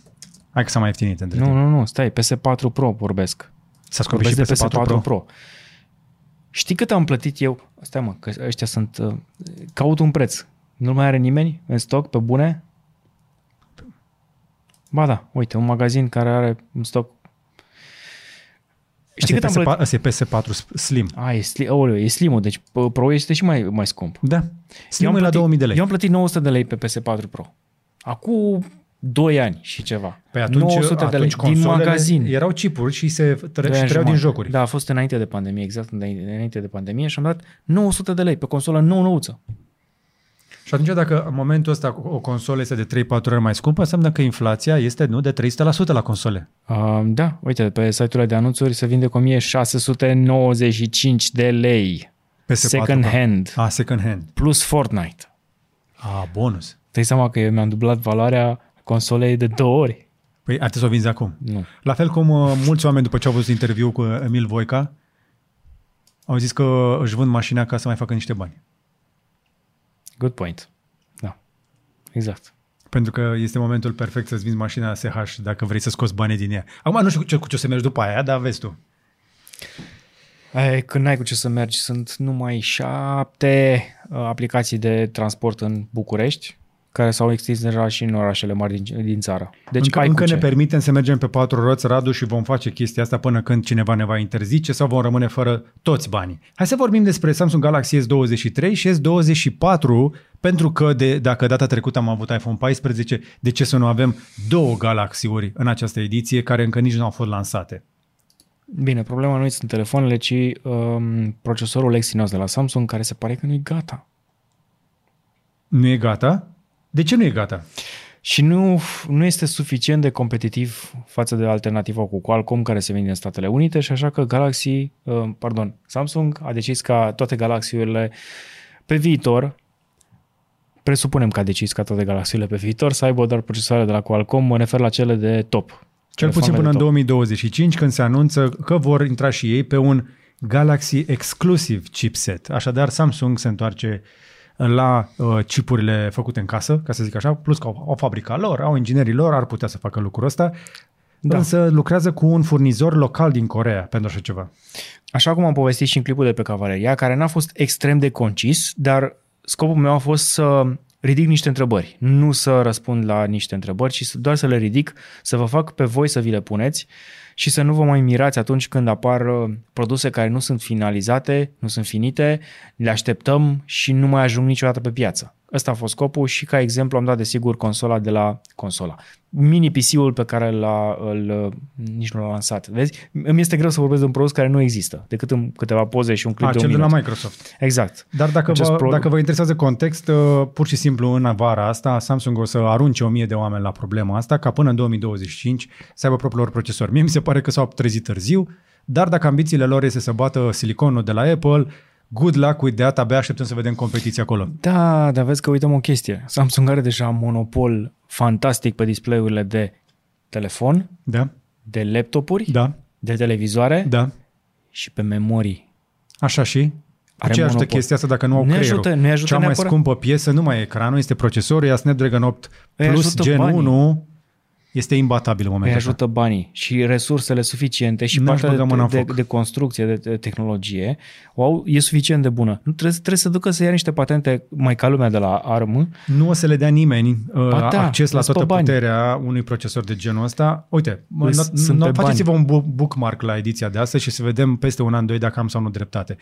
Hai că s-a mai ieftinit între Nu, timp. nu, nu, stai, PS4 Pro vorbesc. S-a scompit și Vorbesc de PS4 Pro. Pro. Știi cât am plătit eu? Stai mă, că ăștia sunt... Uh, caut un preț. Nu mai are nimeni în stoc, pe bune? Ba da, uite, un magazin care are în stoc... Știi cât am Asta e plătit? PS4 Asta e PS4 Slim. A, e, sli, oh, e slim deci p- Pro este și mai, mai scump. Da. Eu Slim am e la plătit- 2000 de lei. Eu am plătit 900 de lei pe PS4 Pro. Acum 2 ani și ceva. Păi atunci, 900 de lei atunci din consolele magazin. Erau chipuri și se tre- Doi și ani trăiau din jumate. jocuri. Da, a fost înainte de pandemie, exact înainte de pandemie și am dat 900 de lei pe consolă nou-nouță. Și atunci dacă în momentul ăsta o consolă este de 3-4 ori mai scumpă, înseamnă că inflația este nu de 300% la console. Uh, da, uite, pe site-urile de anunțuri se vinde cu 1695 de lei. PS4 Second Pro. hand. A, second hand. Plus Fortnite. A, bonus. Dai seama că eu mi-am dublat valoarea consolei de două ori? Păi ar trebui să o vinzi acum. Nu. La fel cum uh, mulți oameni după ce au văzut interviu cu Emil Voica, au zis că își vând mașina ca să mai facă niște bani. Good point. Da. Exact. Pentru că este momentul perfect să-ți vinzi mașina SH dacă vrei să scoți bani din ea. Acum nu știu cu ce, cu ce o să mergi după aia, dar vezi tu. Ai, când n-ai cu ce să mergi, sunt numai șapte uh, aplicații de transport în București, care s-au extins deja și în orașele mari din, din țară. Deci încă ai încă cu ne ce. permitem să mergem pe patru roți, Radu, și vom face chestia asta până când cineva ne va interzice sau vom rămâne fără toți banii. Hai să vorbim despre Samsung Galaxy S23 și S24, pentru că de, dacă data trecută am avut iPhone 14, de ce să nu avem două Galaxy-uri în această ediție care încă nici nu au fost lansate? Bine, problema nu sunt telefoanele, ci um, procesorul Exynos de la Samsung, care se pare că nu e gata. Nu e gata? De ce nu e gata? Și nu, nu este suficient de competitiv față de alternativa cu Qualcomm care se vinde în Statele Unite și așa că Galaxy, uh, pardon, Samsung a decis ca toate Galaxy-urile pe viitor, presupunem că a decis ca toate Galaxy-urile pe viitor să aibă doar procesoare de la Qualcomm, mă refer la cele de top. Cel puțin până în top. 2025, când se anunță că vor intra și ei pe un Galaxy exclusiv chipset. Așadar, Samsung se întoarce la uh, chipurile făcute în casă, ca să zic așa, plus că au, au fabrica lor, au inginerii lor, ar putea să facă lucrul ăsta, da. Da. însă lucrează cu un furnizor local din Corea pentru așa ceva. Așa cum am povestit și în clipul de pe Cavaleria, care n-a fost extrem de concis, dar scopul meu a fost să ridic niște întrebări, nu să răspund la niște întrebări, ci să- doar să le ridic, să vă fac pe voi să vi le puneți și să nu vă mai mirați atunci când apar uh, produse care nu sunt finalizate, nu sunt finite, le așteptăm și nu mai ajung niciodată pe piață. Ăsta a fost scopul și ca exemplu am dat desigur consola de la consola. Mini PC-ul pe care l-a, îl, nici nu l-a lansat. Vezi? Îmi este greu să vorbesc de un produs care nu există, decât în câteva poze și un clip A, de un cel de minut. la Microsoft. Exact. Dar dacă Acest vă, pro- dacă vă interesează context, uh, pur și simplu în vara asta Samsung o să arunce o mie de oameni la problema asta, ca până în 2025 să aibă propriul lor procesor. Mie mi se pare că s-au trezit târziu, dar dacă ambițiile lor este să bată siliconul de la Apple, good luck with that, abia așteptăm să vedem competiție acolo. Da, dar vezi că uităm o chestie. Samsung are deja monopol fantastic pe display-urile de telefon, Da? de laptopuri, Da? de televizoare Da? și pe memorii. Așa și? Are Ce ajută monopol. chestia asta dacă nu au Nu-i creierul? ajută- nu-i ajută Cea mai neapărat. scumpă piesă nu mai e ecranul, este procesorul, iar Snapdragon 8 Îi Plus ajută Gen banii. 1 este imbatabil în Îi momentul ăsta. ajută banii și resursele suficiente și N-aș partea băga mâna în de, de, foc. de construcție, de, de tehnologie, o au, e suficient de bună. Nu trebuie, trebuie să ducă să ia niște patente mai ca lumea de la ARM. Nu o să le dea nimeni uh, Ba da, acces la las pe toată bani. puterea unui procesor de genul ăsta. Uite, mă, Îs- no- sunt no- pe faceți-vă un bu- bookmark la ediția de astăzi și să vedem peste un an, doi dacă am sau nu dreptate.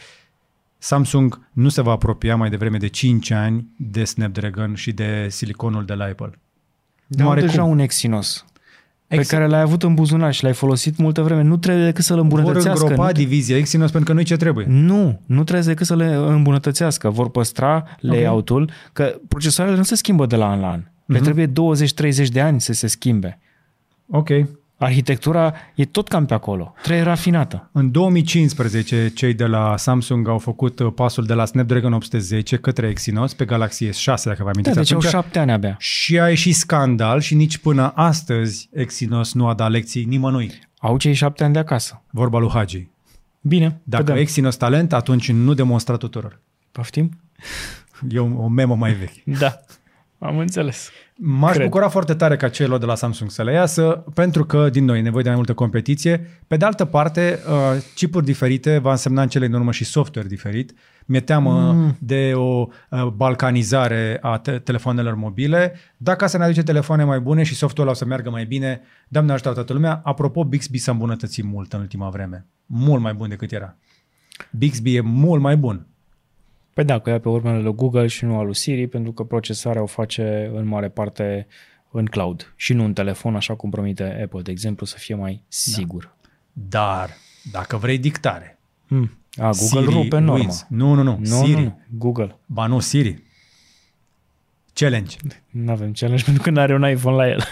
Samsung nu se va apropia mai devreme de 5 ani de Snapdragon și de siliconul de la Apple. Dar Nu au are deja cum. un Exynos pe Ex- care l-ai avut în buzunar și l-ai folosit multă vreme. Nu trebuie decât să-l Vor îmbunătățească. îngropa Nu, divizia Exynos pentru că nu-i ce trebuie. nu, nu trebuie decât să le îmbunătățească. Vor păstra layout-ul, că procesoarele nu se schimbă de la an la an. Le Mhm. trebuie 20-30 de ani să se schimbe. Ok. Arhitectura e tot cam pe acolo. Trebuie rafinată. În 2015, cei de la Samsung au făcut uh, pasul de la Snapdragon 810 către Exynos pe Galaxy S6, dacă vă Da, amintiți deci au atunci. șapte ani abia. Și a ieșit scandal și nici până astăzi Exynos nu a dat lecții nimănui. Au cei șapte ani de acasă. Vorba lui Hagi. Bine, Dacă vedem. Exynos talent, atunci nu demonstra tuturor. Poftim? E o, o memă mai veche. Da, am înțeles. M-aș Cred. bucura foarte tare ca celor de la Samsung să le iasă, pentru că, din nou, e nevoie de mai multă competiție. Pe de altă parte, uh, chipuri diferite va însemna în cele din urmă și software diferit. Mi-e teamă mm. de o uh, balcanizare a te- telefonelor mobile. Dacă să ne aduce telefoane mai bune și software-ul o să meargă mai bine, Doamne ajută toată lumea. Apropo, Bixby s-a îmbunătățit mult în ultima vreme. Mult mai bun decât era. Bixby e mult mai bun. Păi da, că ia pe urmele lui Google și nu al lui Siri, pentru că procesarea o face în mare parte în cloud și nu în telefon, așa cum promite Apple, de exemplu, să fie mai sigur. Dar, dacă vrei dictare, Da. Hmm. A, Google Siri rupe normă. wins. Nu, nu, nu. Nu, Siri. nu, nu, Google. Ba nu, Siri. Challenge. Nu avem challenge pentru că nu are un iPhone la el.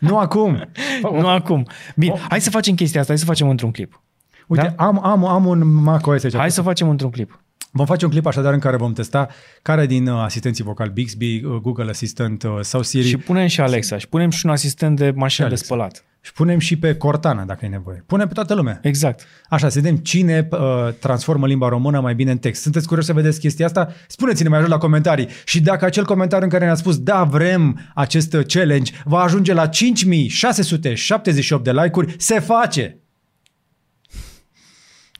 Nu acum. nu acum. Bine, hai să facem chestia asta, hai să facem într-un clip. Uite, Da? am, am, am un macOS aici. Hai să facem într-un clip. Vom face un clip așadar în care vom testa care din uh, asistenții vocali Bixby, uh, Google Assistant uh, sau Siri Și punem și Alexa și punem și un asistent de mașină de Alexa. spălat. și punem și pe Cortana dacă e nevoie. Punem pe toată lumea. Exact. Așa, să vedem cine uh, transformă limba română mai bine în text. Sunteți curioși să vedeți chestia asta? Spuneți-ne mai jos la comentarii. Și dacă acel comentariu în care ne-a spus da, vrem acest uh, challenge, va ajunge la 5678 de like-uri, se face!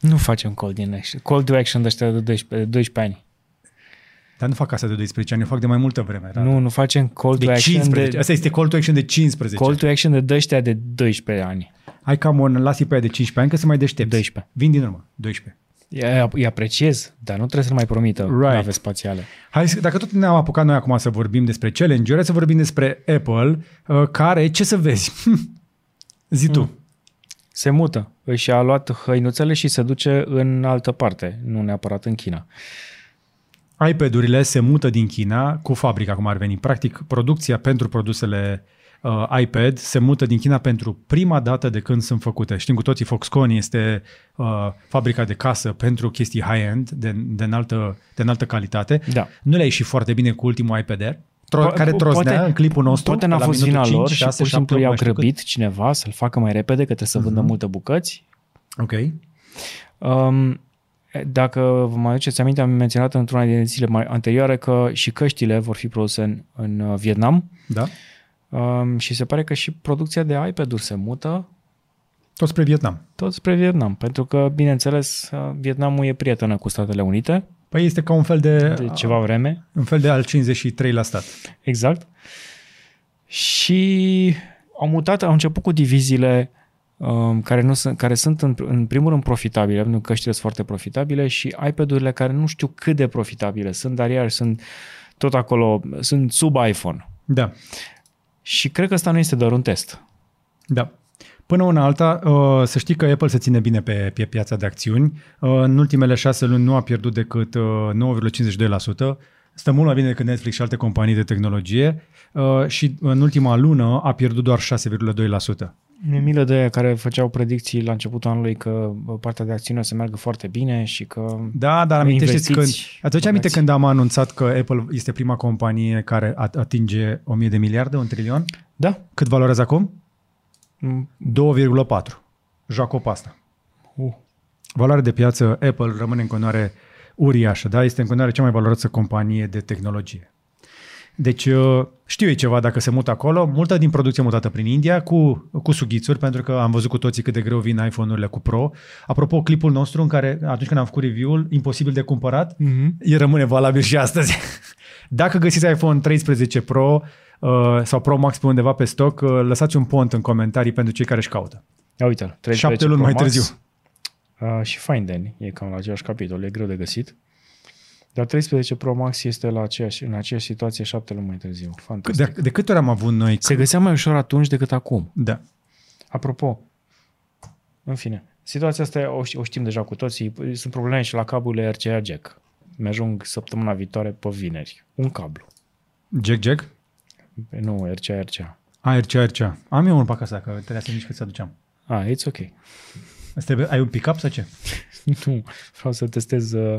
Nu facem call din action. Call to action de ăștia de 12, de 12 ani. Dar nu fac asta de 12 ani, eu fac de mai multă vreme. Radu. Nu, nu facem call to de action 15. de, Asta este call to action de 15. call to action de ăștia de 12 ani. Hai cam un las pe aia de 15 ani că se mai deștepți. 12. Vin din urmă, 12. Îi- Îi apreciez, dar nu trebuie să mai promită Right. nave spațiale. Hai, să- dacă tot ne-am apucat noi acum să vorbim despre challenge-uri, hai să vorbim despre Apple, uh, care, ce să vezi? Zi tu. Hmm. Se mută. Își a luat hăinuțele și se duce în altă parte, nu neapărat în China. iPad-urile se mută din China cu fabrica, cum ar veni. Practic, producția pentru produsele uh, iPad se mută din China pentru prima dată de când sunt făcute. Știm cu toții, Foxconn este uh, fabrica de casă pentru chestii high-end, de, de, înaltă, de înaltă calitate. Da. Nu le-a ieșit foarte bine cu ultimul iPad Air, tro- Po- care po- troznea poate- în clipul nostru. Poate n-a la fost minutul vina 5, lor și 6, pur și 7, simplu i-au nu mai știu grăbit cineva să-l facă mai repede, că trebuie să vândă Mhm. multe bucăți. cât. Ok. Um, dacă vă mai aduceți aminte, am menționat într-una din zile mai anterioare că și căștile vor fi produse în, în uh, Vietnam Da. um, și se pare că și producția de iPad-uri se mută Tot spre Vietnam. tot spre Vietnam, pentru că, bineînțeles, uh, Vietnamul e prietenă cu Statele Unite Păi este ca un fel de, de ceva vreme. un fel de al 53 la stat. Exact. Și au mutat, au început cu diviziile um, care, nu sunt, care sunt în, în primul rând profitabile, pentru că căștile sunt foarte profitabile și iPad-urile care nu știu cât de profitabile sunt, dar iar sunt tot acolo, sunt sub iPhone. Da. Și cred că ăsta nu este doar un test. Da. Până una alta, uh, să știi că Apple se ține bine pe, pe piața de acțiuni. Uh, În ultimele șase luni nu a pierdut decât uh, 9,52%. Stă mult mai bine decât Netflix și alte companii de tehnologie uh, și în ultima lună a pierdut doar 6,2%. Mi-e milă de aia care făceau predicții la începutul anului că bă, partea de acțiune o să meargă foarte bine și că... Da, dar amintește-ți când, Investiți, atunci aminte băgați. când am anunțat că Apple este prima companie care at- atinge 1000 de miliarde, un trilion? Da. Cât valorează acum? Mm, 2,4. Joacă pe asta. Uh. Valoarea de piață Apple rămâne în continuare uriașă, da? Este în continuare cea mai valoroasă companie de tehnologie. Deci uh, știu eu ceva dacă se mută acolo, multă din producție mutată prin India cu, cu sughițuri, pentru că am văzut cu toții cât de greu vin iPhone-urile cu Pro. Apropo, clipul nostru în care, atunci când am făcut review-ul, imposibil de cumpărat, Mm-hmm. el rămâne valabil și astăzi. Dacă găsiți iPhone 13 Pro uh, sau Pro Max pe undeva pe stoc, uh, lăsați un pont în comentarii pentru cei care își caută. Ia uite, Șapte luni mai târziu. Uh, și Find e cam la același capitol, e greu de găsit. Dar 13 Pro Max este la aceeași, în aceeași situație șapte luni mai târziu. Fantastic. De, de câte ori am avut noi? Se găsea mai ușor atunci decât acum. Da. Apropo, în fine, situația asta o, ști- o știm deja cu toții. Sunt probleme și la cablurile RCA Jack. Mi-ajung săptămâna viitoare pe vineri. Un cablu. Jack Jack? Nu, RCA RCA. A, RCA, RCA. Am eu unul pe acasă, că trebuia să nici cât să aduceam. Ah, it's ok. Asta e- ai un pick-up sau ce? Nu, vreau să testez, uh,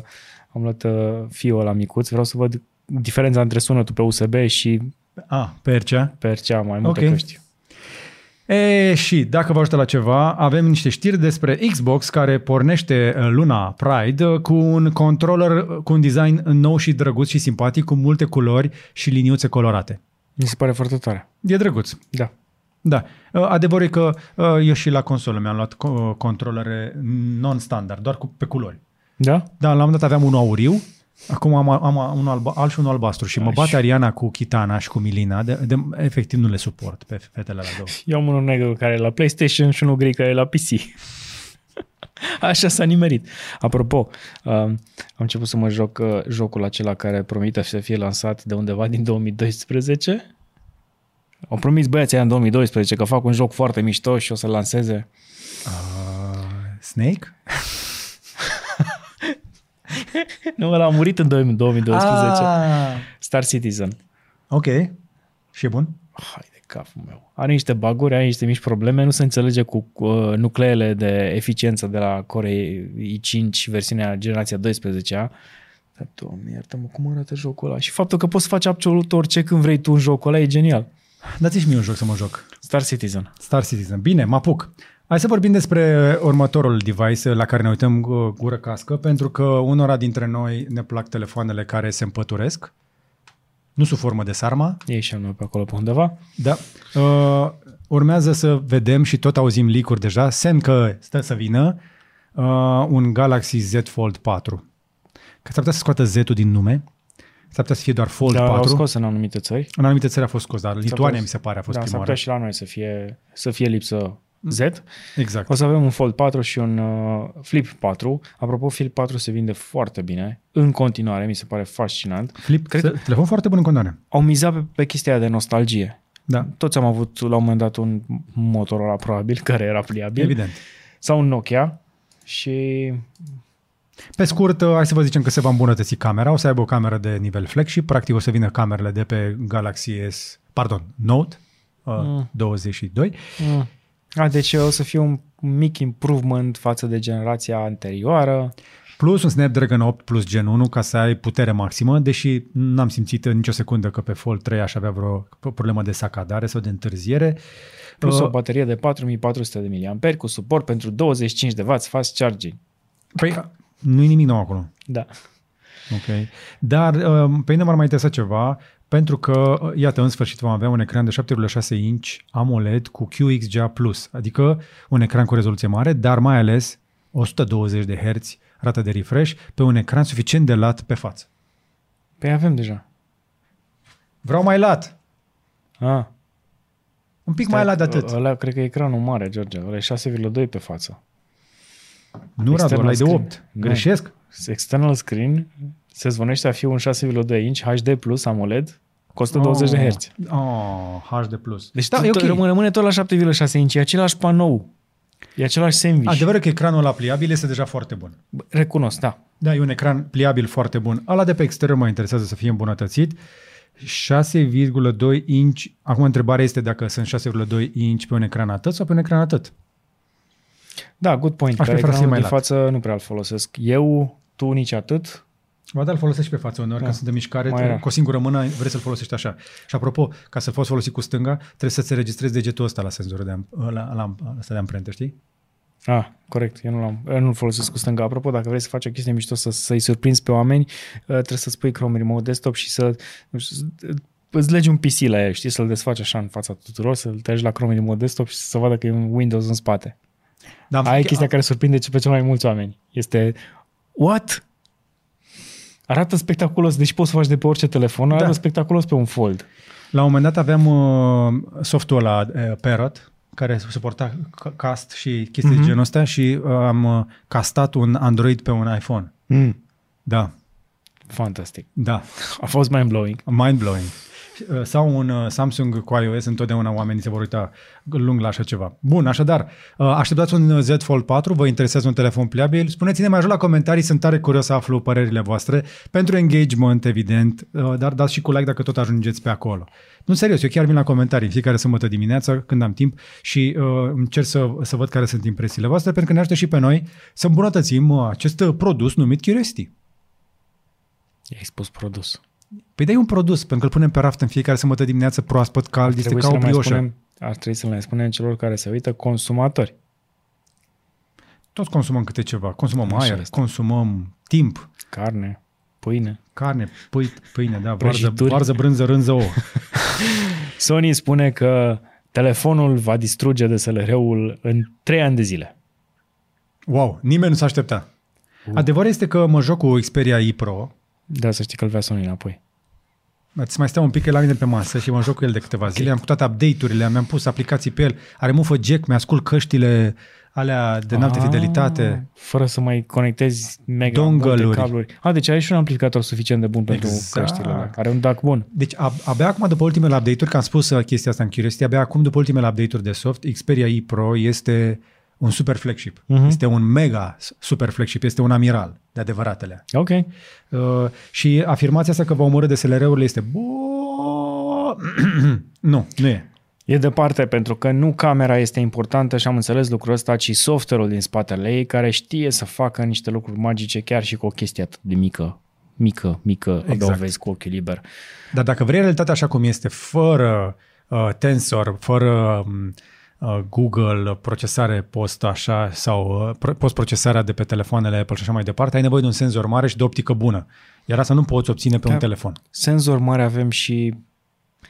am luat uh, fiul la micuț, vreau să văd diferența între sunetul pe USB și A, pe RCA. pe RCA mai multe Ok. căști. E, și dacă vă ajută la ceva, avem niște știri despre Xbox care pornește uh, luna Pride uh, cu un controller uh, cu un design nou și drăguț și simpatic, cu multe culori și liniuțe colorate. Mi se pare foarte tare. E drăguț. Da. Da. Uh, Adevărul e că uh, eu și la consolă mi-am luat co- controlere non-standard, doar cu, pe culori. Da? Da, la un moment dat aveam unul auriu, acum am, am unul alba, alt și unul albastru și mă Aș. bate Ariana cu Kitana și cu Milina, de, de, efectiv nu le suport pe fetele la două. Eu am unul negru care e la PlayStation și unul gri care e la PC. Așa s-a nimerit. Apropo, uh, am început să mă joc uh, jocul acela care promite să fie lansat de undeva din 2012. Au promis băieții aia în 2012 că fac un joc foarte mișto și o să lanseze. Uh, Snake? Nu, ăla a murit în 2012. Ah, Star Citizen. ok. Și e bun? Hai de capul meu. Are niște baguri, are niște mici probleme, nu se înțelege cu uh, nucleele de eficiență de la Core i5 versiunea generația 12-a. Dar, doamne, iartă-mă, cum arată jocul ăla? Și faptul că poți să faci absolut orice când vrei tu în jocul ăla e genial. Dați și mie un joc să mă joc. Star Citizen. Star Citizen. Bine, mă apuc. Hai să vorbim despre următorul device la care ne uităm uh, gură cască, pentru că unora dintre noi ne plac telefoanele care se împăturesc, nu sub formă de sarma, E și al meu pe acolo pe undeva. Da. Uh, urmează să vedem și tot auzim leak deja, semn că stă să vină uh, un Galaxy Z Fold 4. Că s-ar putea să scoată Z-ul din nume, s-ar putea să fie doar Fold Dar 4. au scos în anumite țări. În anumite țări a fost scos, dar Lituania putea- mi se pare a fost da, prima s-ar oară. putea și la noi să fie, să fie lipsă Z. Exact. O să avem un Fold 4 și un uh, Flip 4. Apropo, Flip 4 se vinde foarte bine. În continuare, mi se pare fascinant. Flip, Cred Cred că- telefon foarte bun în continuare. Au mizat pe, pe chestia de nostalgie. Da, Toți am avut la un moment dat un Motorola probabil care era pliabil evident. sau un Nokia și Pe scurt, uh, hai să vă zicem că se va îmbunătăți camera, o să aibă o cameră de nivel flagship, practic o să vină camerele de pe Galaxy S, pardon, Note uh, Mm. 22. mm. A, deci o să fie un mic improvement față de generația anterioară. plus un Snapdragon 8 plus Gen 1 ca să ai putere maximă, deși n-am simțit în nicio secundă că pe Fold 3 aș avea vreo problemă de sacadare sau de întârziere. Plus Uh, o baterie de 4400 de mAh cu suport pentru 25 de W fast charging. Păi, nu e nimic nou acolo. Da. Ok. Dar uh, pe mine m-ar mai interesa ceva, pentru că, uh, iată, în sfârșit vom avea un ecran de 7,6 inch AMOLED cu QXGA+, adică un ecran cu rezoluție mare, dar mai ales 120 de Hz rată de refresh pe un ecran suficient de lat pe față. Păi avem deja. Vreau mai lat. Ah, Un pic mai lat de atât. Ăla, cred că e ecranul mare, George. Ăla e 6,2 pe față. Nu, Radu, external ăla e de screen. 8. Nu. Greșesc? External screen se zvonește a fi un 6,2 inch HD Plus AMOLED cu 120 de Hz. Oh, HD+. Deci da, da, e ok. rămâne, rămâne tot la 7,6 inch, e același panou. E același sandwich. Adevărul că ecranul ăla pliabil este deja foarte bun. Bă, Recunosc, da. Da, e un ecran pliabil foarte bun. Ala de pe exterior mă interesează să fie îmbunătățit. 6,2 inch. Acum întrebarea este dacă sunt 6,2 inch pe un ecran atât sau pe un ecran atât. Da, good point. Aș Care prefera să fie ecranul mai de lat. față nu prea îl folosesc. Eu, tu nici atât. Ba da, îl folosești pe față uneori, Da. când sunt în mișcare, Mai te- rar. cu o singură mână vrei să-l folosești așa. Și apropo, ca să-l poți folosi cu stânga, trebuie să-ți registrezi degetul ăsta la senzorul de, am- la, la, la, ăsta de amprentă, știi? Ah, corect, eu nu l-am. Eu nu-l folosesc cu stânga. Apropo, dacă vrei să faci o chestie mișto să, să-i surprinzi pe oameni, uh, trebuie să spui Chrome Remote Desktop și să nu știu, să- îți legi un PC la el, știi, să-l desfaci așa în fața tuturor, să-l treci la Chrome Remote Desktop și să vadă că e un Windows în spate. Da, am Aia e făcut- chestia care surprinde pe cel mai mulți oameni. Este, what? Arată spectaculos, deci poți să faci de pe orice telefon, arată Da. spectaculos pe un fold. La un moment dat aveam uh, softul ăla uh, Parrot, care suporta ca- cast și chestii Mhm. de genul ăsta și uh, am uh, castat un Android pe un iPhone. Mm. Da, Fantastic. da, A fost mind-blowing. mind-blowing. Uh, Sau un uh, Samsung cu iOS, întotdeauna oamenii se vor uita lung la așa ceva. Bun, așadar, uh, așteptați un Z Fold 4, vă interesează un telefon pliabil? Spuneți-ne mai jos la comentarii, sunt tare curios să aflu părerile voastre. Pentru engagement, evident, uh, dar dați și cu like dacă tot ajungeți pe acolo. Nu, serios, eu chiar vin la comentarii în fiecare sâmbătă dimineața când am timp și uh, încerc să, să văd care sunt impresiile voastre, pentru că ne ajută și pe noi să îmbunătățim uh, acest uh, produs numit Curiosity. I-ai spus produs. Păi dai un produs, pentru că îl punem pe raft în fiecare sâmbătă dimineață proaspăt, cald, este Trebuie ca să o le mai brioșă. spunem, ar trebui să le mai spunem celor care se uită consumatori. Toți consumăm câte ceva. Consumăm Așa aer, este. consumăm timp, Carne, pâine. carne, pâi, pâine, da, varză, Prăjituri. varză, brânză, rânză, ouă. Sony spune că telefonul va distruge DSLR-ul în 3 ani de zile. Wow, nimeni nu s-a aștepta. Adevărul este că mă joc cu Xperia e Pro, Da, să știi că îl vrea Sony înapoi. Îți mai stea un pic el la mine pe masă și mă joc cu el de câteva zile. Am făcut toate update-urile, mi-am pus aplicații pe el, are mufă jack, mi-ascult căștile alea de înaltă Ah, fidelitate. Fără să mai conectezi mega Dongle-uri. multe cabluri. Ah, deci are și un amplificator suficient de bun pentru Exact. căștile alea. Are un DAC bun. Deci ab- abia acum după ultimele update-uri, că am spus uh, chestia asta în Curiosity, abia acum după ultimele update-uri de soft, Xperia e Pro este un super flagship. Mhm. Este un mega super flagship, este un amiral de adevăratele. Ok. Uh, și afirmația asta că va omorâ DSLR-urile este bo... nu, nu e. E departe pentru că nu camera este importantă și am înțeles lucrul ăsta, ci software-ul din spatele ei care știe să facă niște lucruri magice chiar și cu o chestie atât de mică. Mică, mică, exact. Exact. o vezi cu ochiul liber. Dar dacă vrei realitatea așa cum este, fără uh, Tensor, fără um, uh, Google, procesare post așa sau uh, pro- post-procesarea de pe telefoanele Apple și așa mai departe, ai nevoie de un senzor mare și de optică bună. Iar asta nu poți obține pe Da. un telefon. Senzor mare avem și...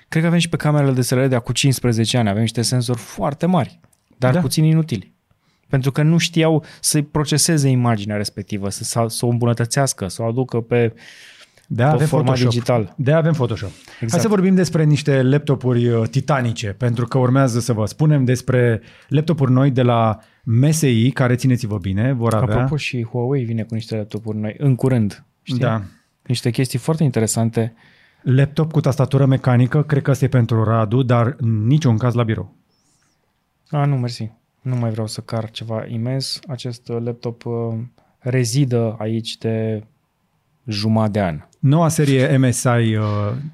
Cred că avem și pe camerele de SLR de acum 15 ani. Avem niște senzori foarte mari, dar Da. puțin inutili. Pentru că nu știau să proceseze imaginea respectivă, să, să, să o îmbunătățească, să o aducă pe, De pe avem format Photoshop. digital. De avem Photoshop. Exact. Hai Exact. să vorbim despre niște laptopuri uh, titanice, pentru că urmează să vă spunem despre laptopuri noi de la MSI, care țineți-vă bine, vor avea... Apropo și Huawei vine cu niște laptopuri noi în curând. Știi? Da. Niște chestii foarte interesante. Laptop cu tastatură mecanică, cred că asta e pentru Radu, dar în niciun caz la birou. A, nu, mersi. Nu mai vreau să car ceva imens. Acest uh, laptop uh, rezidă aici de jumătate de an. Noua serie MSI uh,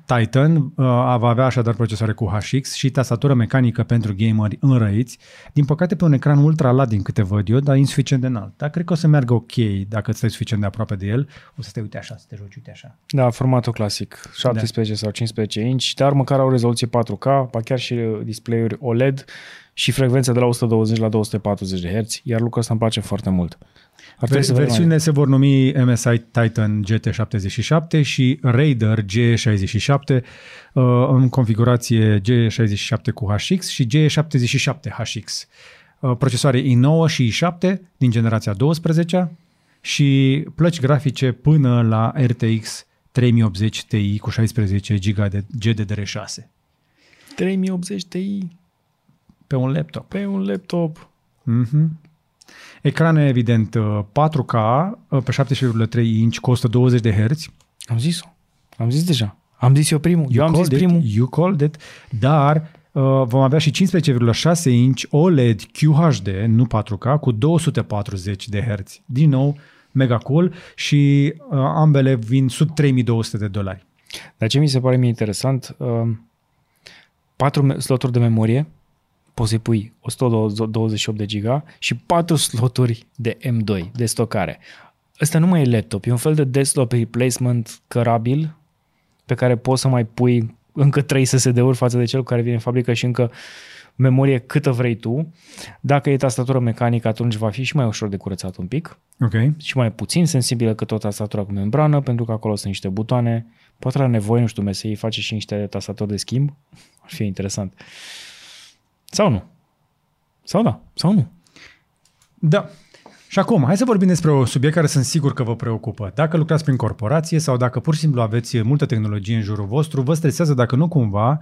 Titan uh, va avea așadar procesoare cu HX și tastatură mecanică pentru gameri înrăiți. Din păcate pe un ecran ultra lat din câte văd eu, dar insuficient de înalt. Dar cred că o să meargă ok dacă stai suficient de aproape de el. O să te uite așa, să te joci uite așa. Da, formatul clasic, 17 da. sau 15 inch, dar măcar au rezoluție 4K, pa chiar și display-uri OLED și frecvența de la 120 la 240 de Hz, iar lucrul ăsta îmi place foarte mult. Ar Ver- versiunile mai... se vor numi MSI Titan GT77 și Raider G67 uh, în configurație G67 cu HX și G77 HX. Uh, procesoare i9 și i7 din generația 12 și plăci grafice până la RTX 3080 Ti cu 16 GB de GDDR6. 3080 Ti? Pe un laptop. Pe un laptop. Mm-hmm. Ecrane, evident, 4K uh, uh, pe 7,3 inch, costă 20 de Hz. Am zis-o. Am zis deja. Am zis eu primul. You eu am zis it, primul. You called it. Dar uh, vom avea și 15,6 inch OLED QHD, nu 4K, cu 240 de Hz. Din nou, mega cool și uh, ambele vin sub 3200 de dolari. Dar ce mi se pare mie interesant, uh, 4 sloturi de memorie, poți să pui 128 de giga și 4 sloturi de M2 de stocare. Ăsta nu mai e laptop, e un fel de desktop replacement cărabil pe care poți să mai pui încă 3 SSD-uri față de cel care vine în fabrică și încă memorie câtă vrei tu. Dacă e tastatură mecanică, atunci va fi și mai ușor de curățat un pic. Ok. Și mai puțin sensibilă cât o tastatură cu membrană, pentru că acolo sunt niște butoane. Poate la nevoie, nu știu, MSI face și niște tastaturi de schimb. Ar fi interesant. Sau nu? Sau da? Sau nu? Da. Și acum, hai să vorbim despre un subiect care sunt sigur că vă preocupă. Dacă lucrați prin corporație sau dacă pur și simplu aveți multă tehnologie în jurul vostru, vă stresează dacă nu cumva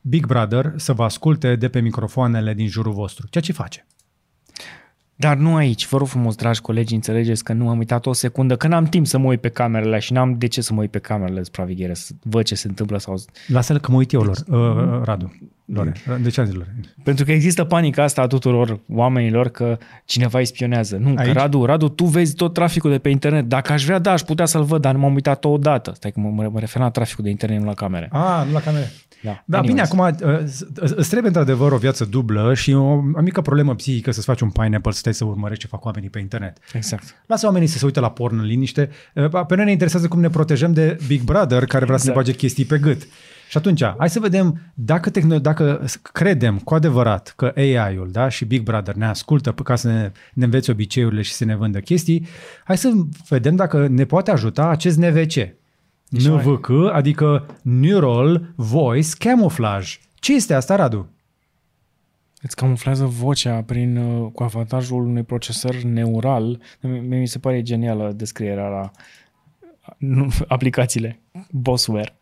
Big Brother să vă asculte de pe microfoanele din jurul vostru. Ceea ce face. Dar nu aici, vă rog frumos, dragi colegi, înțelegeți că nu am uitat o secundă, că n-am timp să mă uit pe camerele și n-am de ce să mă uit pe camerele de supraveghere, să văd ce se întâmplă sau... Lasă-l că mă uit eu, lor, uh, Radu. Lore. De ce am zis Lore? Pentru că există panica asta a tuturor oamenilor că cineva îi spionează. Nu, Aici? că Radu, Radu, tu vezi tot traficul de pe internet. Dacă aș vrea, da, aș putea să-l văd, dar nu m-am uitat o dată. Stai că mă, mă refer la traficul de internet, nu la camere. Ah, nu la camere. Da, da bine, acum uh, îți trebuie într-adevăr o viață dublă și o, o mică problemă psihică să-ți faci un pineapple, să stai să urmărești ce fac oamenii pe internet. Exact. Lasă oamenii să se uite la porn în liniște. Uh, pe noi ne interesează cum ne protejăm de Big Brother care vrea exact. să ne exact. bage chestii pe gât. Și atunci, hai să vedem dacă, tehno- dacă credem cu adevărat că AI-ul da, și Big Brother ne ascultă ca să ne, ne învețe obiceiurile și să ne vândă chestii, hai să vedem dacă ne poate ajuta acest NVC. NVC, adică Neural Voice Camouflage. Ce este asta, Radu? Îți camuflează vocea prin, uh, cu avantajul unui procesor neural. Mi se pare genială descrierea la aplicațiile. Bossware.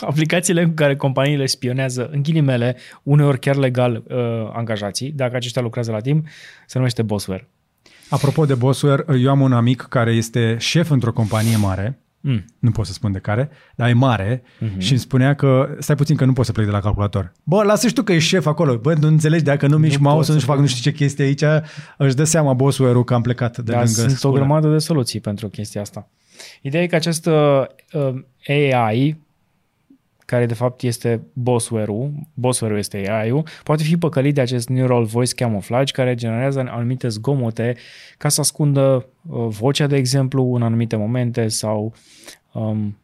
aplicațiile în care companiile spionează, în ghilimele, uneori chiar legal uh, angajații, dacă aceștia lucrează la timp, se numește Bossware. Apropo de Bossware, eu am un amic care este șef într-o companie mare, Mm. Nu pot să spun de care, dar e mare mm-hmm. și îmi spunea că stai puțin că nu poți să plec de la calculator. Bă, lasă și tu că ești șef acolo. Bă, nu înțelegi dacă nu mișc mouse, nu știu fac nu știu ce chestie aici, își dă seama bossul că am plecat de da, lângă sunt scură. o grămadă de soluții pentru chestia asta. Ideea e că acest uh, AI care de fapt este bossware-ul, bossware-ul este AI-ul, poate fi păcălit de acest Neural Voice Camouflage care generează anumite zgomote ca să ascundă uh, vocea, de exemplu, în anumite momente sau um,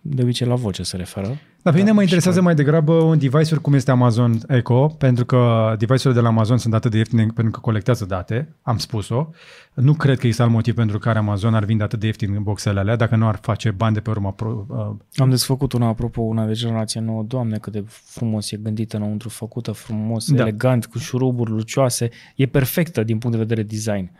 de obicei la voce se referă. Dar pe mine da, mă interesează mai degrabă un device cum este Amazon Echo, pentru că device-urile de la Amazon sunt atât de ieftine pentru că colectează date, am spus-o. Nu cred că există alt motiv pentru care Amazon ar vinde atât de ieftin în boxele alea, dacă nu ar face bani de pe urmă. Uh... Am desfăcut una, apropo, una de generație nouă. Doamne, cât de frumos e gândită înăuntru, făcută frumos, da. elegant, cu șuruburi lucioase. E perfectă din punct de vedere design.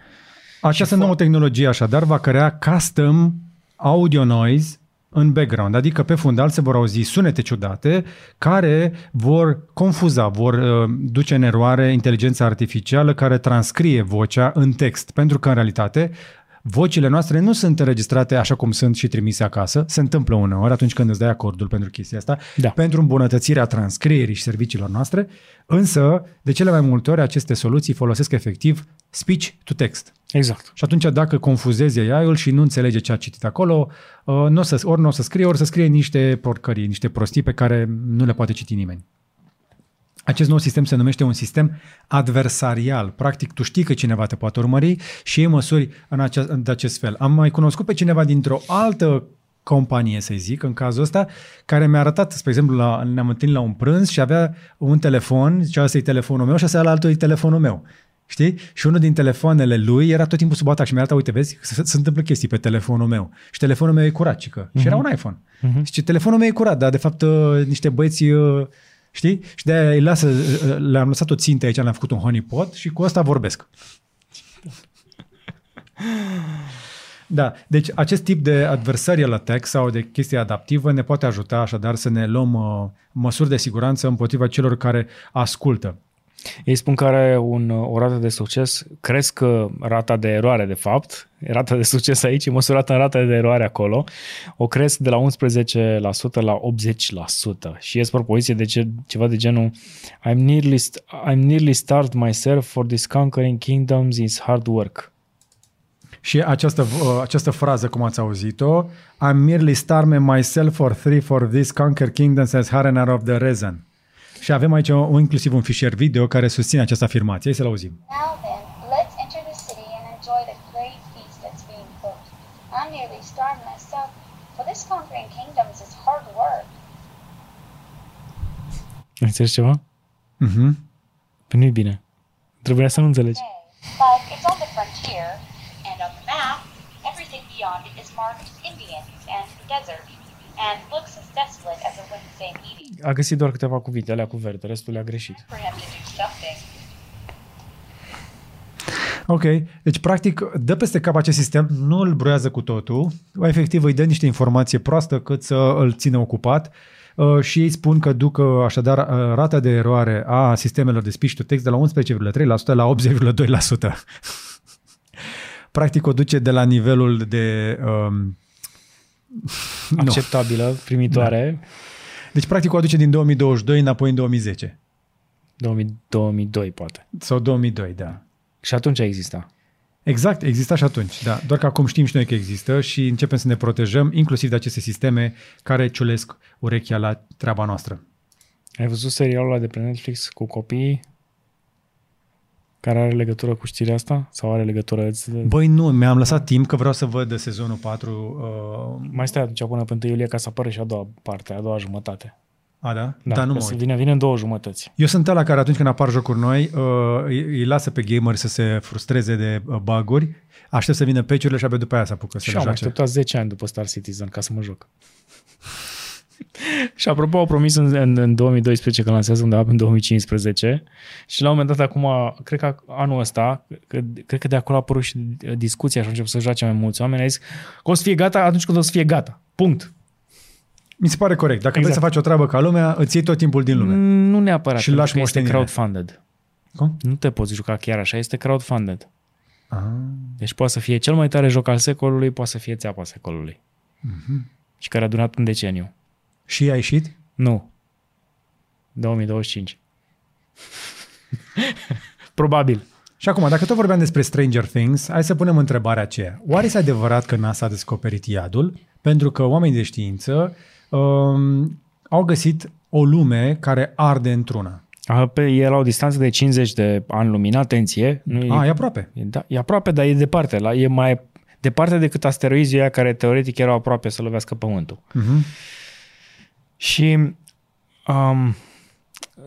Această nouă tehnologie așadar va crea custom audio noise în background, adică pe fundal se vor auzi sunete ciudate care vor confuza, vor uh, duce în eroare inteligența artificială care transcrie vocea în text, pentru că în realitate vocile noastre nu sunt înregistrate așa cum sunt și trimise acasă. Se întâmplă uneori atunci când îți dai acordul pentru chestia asta, Da. pentru îmbunătățirea transcrierii și serviciilor noastre, însă de cele mai multe ori aceste soluții folosesc efectiv speech to text. Exact. Și atunci dacă confuzezi AI-ul și nu înțelege ce a citit acolo, uh, n-o să, ori nu o să scrie, ori să scrie niște porcării, niște prostii pe care nu le poate citi nimeni. Acest nou sistem se numește un sistem adversarial. Practic, tu știi că cineva te poate urmări și iei măsuri în acest, de acest fel. Am mai cunoscut pe cineva dintr-o altă companie, să zic, în cazul ăsta, care mi-a arătat, spre exemplu, la, ne-am întâlnit la un prânz și avea un telefon, zicea ăsta e telefonul meu și ăsta la altul e telefonul meu. Știi? Și unul din telefoanele lui era tot timpul sub atac și mi-a arătat, uite, vezi, se, se întâmplă chestii pe telefonul meu. Și telefonul meu e curat, cică. Și era un iPhone. Uh-huh. Și telefonul meu e curat, dar de fapt uh, niște băieți, uh, știi? Și de aia îi lasă, uh, le-am lăsat o țintă aici, le-am făcut un honeypot și cu asta vorbesc. Da, deci acest tip de adversarial attack sau de chestie adaptivă ne poate ajuta așadar să ne luăm uh, măsuri de siguranță împotriva celor care ascultă. Ei spun că are un, o rată de succes, cresc uh, rata de eroare, de fapt, rata de succes aici e măsurată în rata de eroare acolo, o cresc de la 11% la 80% și ies propoziție de ce, ceva de genul I'm nearly, st- I'm nearly starved myself for this conquering kingdoms is hard work. Și această, uh, această frază, cum ați auzit-o, I'm merely starving myself for three for this conquer kingdoms as Harenar of the Reason. Și avem aici o, inclusiv un fișier video care susține această afirmație. Hai să-l auzim. Now then, let's enter the city and enjoy the great feast that's being cooked. I'm nearly starved myself, for this conquering kingdoms is hard work. Înțelegi ceva? Mhm. Păi nu-i bine. Trebuia să nu înțelegi. But it's on the frontier, and on the map, everything beyond it is marked Indian and desert, and looks as desolate as a Wednesday meeting. A găsit doar câteva cuvinte, alea cu verde, restul le-a greșit. For him to do something. Ok, deci practic dă peste cap acest sistem, nu îl broiază cu totul, efectiv îi dă niște informație proastă cât să îl țină ocupat uh, și ei spun că duc uh, așadar uh, rata de eroare a sistemelor de speech to text de la 11,3% la 80,2%. practic o duce de la nivelul de... Um, nu. Acceptabilă, primitoare, Deci practic o aduce din 2022 înapoi în 2010 2000, 2002 poate. sau 2002, da. Și atunci exista. Exact, exista și atunci, da. Doar că acum știm și noi că există și începem să ne protejăm, inclusiv de aceste sisteme care ciulesc urechea la treaba noastră. Ai văzut serialul ăla de pe Netflix cu copiii care are legătură cu știrea asta? Sau are legătură... îți- Băi, nu, mi-am lăsat timp că vreau să văd sezonul 4. Uh, Mai stai atunci până pe 1 iulie ca să apară și a doua parte, a doua jumătate. a, da? Da, da nu că mă să uit. vine, vine în două jumătăți. Eu sunt ăla care atunci când apar jocuri noi uh, îi, îi lasă pe gamer să se frustreze de uh, bug-uri, aștept să vină patch-urile și abia după aia să apucă să Și le am joace. așteptat 10 ani după Star Citizen ca să mă joc. Și apropo, au promis în, în, în 2012 că lansează undeva în 2015 și la un moment dat acum, cred că anul ăsta, că, cred că de acolo a apărut și discuția și au început să joace mai mulți oameni, a zis că o să fie gata atunci când o să fie gata. Punct. Mi se pare corect. Dacă Exact. vrei să faci o treabă ca lumea, îți iei tot timpul din lume. Mm, Nu neapărat, Și pentru lași că este moștenire. crowdfunded. Cum? Nu te poți juca chiar așa, este crowdfunded. Ah. Deci poate să fie cel mai tare joc al secolului, poate să fie țeapa secolului. Mhm. Și care a durat un deceniu. Și ai ieșit? Nu. 2025. Probabil. Și acum, dacă tot vorbeam despre Stranger Things, hai să punem întrebarea aceea. Oare este adevărat că NASA a descoperit iadul? Pentru că oamenii de știință um, au găsit o lume care arde într-una. A, Pe, e la o distanță de 50 de ani lumină, atenție. Nu A, e aproape. e, da, e aproape, dar e departe. La, e mai departe decât asteroizii ăia care teoretic erau aproape să lovească Pământul. Uh-huh. Și um,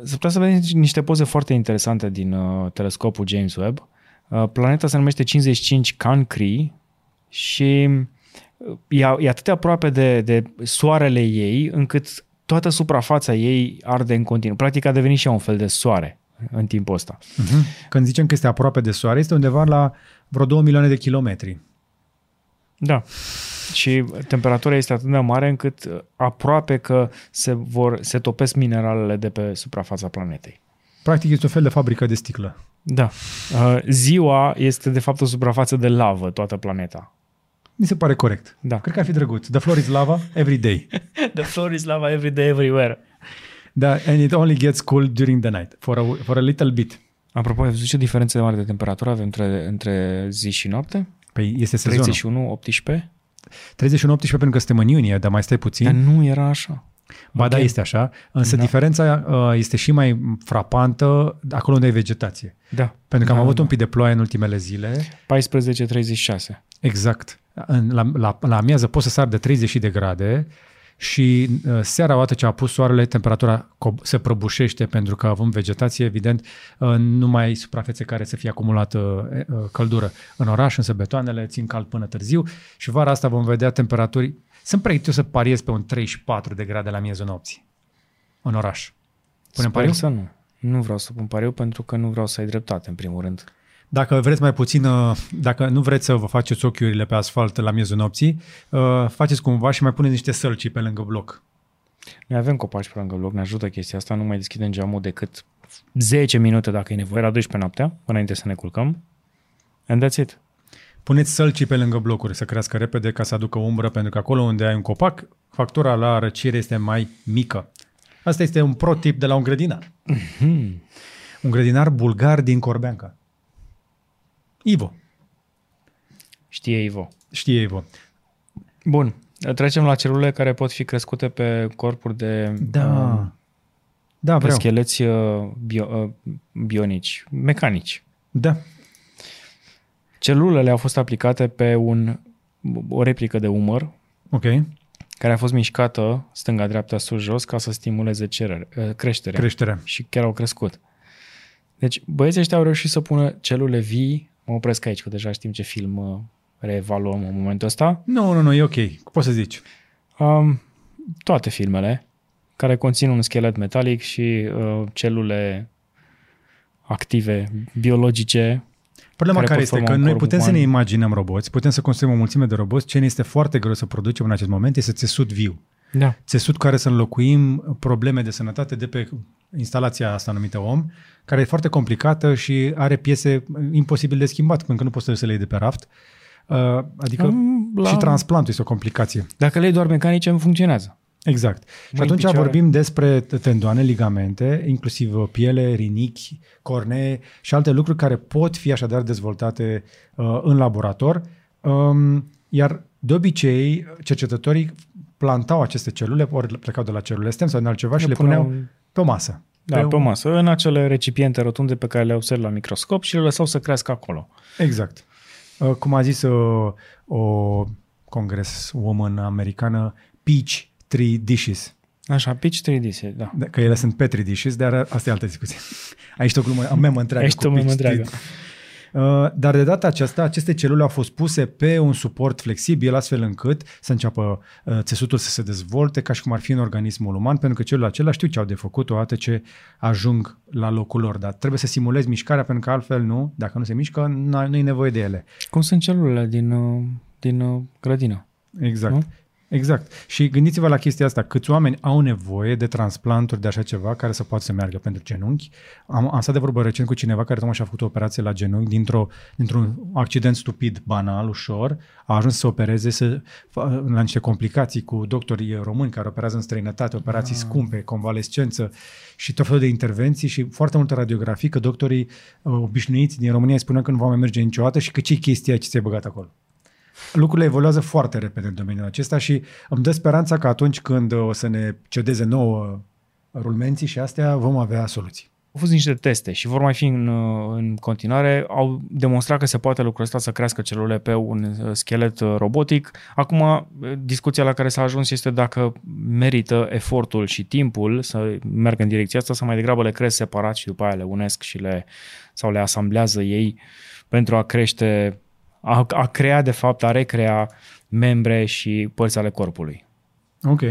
să putea să vedem niște poze foarte interesante din uh, telescopul James Webb. Uh, planeta se numește 55 Cancri și uh, e, e atât de aproape de, de soarele ei încât toată suprafața ei arde în continuu. Practic a devenit și ea un fel de soare în timpul ăsta. Uh-huh. Când zicem că este aproape de Soare, este undeva la vreo 2 milioane de kilometri. Da. Și temperatura este atât de mare încât uh, aproape că se, vor, se topesc mineralele de pe suprafața planetei. Practic este un fel de fabrică de sticlă. Da. Uh, ziua este de fapt o suprafață de lavă, toată planeta. Mi se pare corect. Da. Cred că ar fi drăguț. The floor is lava every day. The floor is lava every day, everywhere. da, and it only gets cold during the night. For a, for a little bit. Apropo, ai văzut ce diferențe mari de temperatură avem între, între zi și noapte? Păi este sezonul. 31, 18? 31 18 pentru că suntem în iunie, dar mai stai puțin. Dar nu era așa. Ba da, Ok. este așa, însă Da. diferența uh, este și mai frapantă acolo unde ai vegetație. Da. Pentru că da, am avut da. un pic de ploaie în ultimele zile. 14-36. Exact. În, la, la, la amiază poți să sar de 30 de grade și uh, seara, odată ce a pus soarele, temperatura co- se prăbușește pentru că avem vegetație, evident, uh, nu mai ai suprafețe care să fie acumulată uh, căldură. În oraș, însă, betoanele țin cald până târziu și vara asta vom vedea temperaturi. Sunt pregătit să pariez pe un 34 de grade la miezul nopții în oraș. Punem Sper pariu? să nu. Nu vreau să pun pariu pentru că nu vreau să ai dreptate, în primul rând. Dacă vreți mai puțin, uh, dacă nu vreți să vă faceți ochiurile pe asfalt la miezul nopții, uh, faceți cumva și mai puneți niște sălci pe lângă bloc. Noi avem copaci pe lângă bloc, ne ajută chestia asta, nu mai deschidem geamul decât 10 minute dacă e nevoie, la 12 noaptea, înainte să ne culcăm. And that's it. Puneți sălcii pe lângă blocuri să crească repede ca să aducă umbră, pentru că acolo unde ai un copac, factura la răcire este mai mică. Asta este un pro tip de la un grădinar. Un grădinar bulgar din Corbeanca. Ivo. Știe Ivo. Știe Ivo. Bun. Trecem la celule care pot fi crescute pe corpuri de uh, Da. Da, pe vreau. scheleți uh, bio, uh, bionici, mecanici. Da. Celulele au fost aplicate pe un, o replică de umăr Ok. care a fost mișcată stânga-dreapta sus-jos ca să stimuleze cerere, uh, creșterea. Creșterea. și chiar au crescut. Deci băieții ăștia au reușit să pună celule vii, mă opresc aici, că deja știm ce film uh, reevaluăm în momentul ăsta, Nu, nu, nu, e ok. Poți să zici. um, toate filmele care conțin un schelet metalic și uh, celule active, biologice. Problema care care, pot este forma că un noi corp putem să uman. ne imaginăm roboți, putem să construim o mulțime de roboți, ce ne este foarte greu să producem în acest moment este țesut viu. Da. țesut care să înlocuim probleme de sănătate de pe instalația asta numită om, care e foarte complicată și are piese imposibil de schimbat, pentru că nu poți să le iei de pe raft. Uh, Adică Mm, la- și transplantul este o complicație. Dacă le iei doar mecanice, îmi funcționează. Exact. Și Mâini, atunci picioare. vorbim despre tendoane, ligamente, inclusiv piele, rinichi, cornee și alte lucruri care pot fi așadar dezvoltate uh, în laborator. Um, iar de obicei, cercetătorii plantau aceste celule, ori plecau de la celule stem sau din altceva și Le le puneau puneau- pe o masă. Da, pe, un- o masă, în acele recipiente rotunde pe care le observ la microscop și le lăsau să crească acolo. Exact. Uh, Cum a zis uh, o congreswoman americană, peach tree dishes. Așa, pitch 3D, da. Da, Că ele sunt petri dishes, dar asta e altă discuție. Aici o glumă, am memă întreagă. Aici cu o memă pitch întreagă. tree. Uh, Dar de data aceasta, aceste celule au fost puse pe un suport flexibil, astfel încât să înceapă uh, țesutul să se dezvolte ca și cum ar fi în organismul uman, pentru că celulele acelea știu ce au de făcut odată ce ajung la locul lor. Dar trebuie să simulezi mișcarea, pentru că altfel nu, dacă nu se mișcă, nu nu e nevoie de ele. Cum sunt celulele din, uh, din uh, grădină? Exact. Nu? Exact. Și gândiți-vă la chestia asta, câți oameni au nevoie de transplanturi de așa ceva care să poată să meargă pentru genunchi. Am, am stat de vorbă recent cu cineva care tocmai și-a făcut o operație la genunchi dintr-o, dintr-un accident stupid, banal, ușor, a ajuns să se opereze să, fa- la niște complicații cu doctorii români care operează în străinătate, operații scumpe, convalescență și tot felul de intervenții și foarte multe radiografii că doctorii uh, obișnuiți din România îi spuneau că nu va mai merge niciodată și că ce chestia ce ți-ai băgat acolo lucrurile evoluează foarte repede în domeniul acesta și îmi dă speranța că atunci când o să ne cedeze nouă rulmenții și astea, vom avea soluții. Au fost niște teste și vor mai fi în, uh, în continuare. Au demonstrat că se poate lucrul ăsta să crească celule pe un uh, schelet uh, robotic. Acum, uh, discuția la care s-a ajuns este dacă merită efortul și timpul să meargă în direcția asta sau mai degrabă le cresc separat și după aia le unesc și le, sau le asamblează ei pentru a crește, a, a crea de fapt, a recrea membre și părți ale corpului. Ok.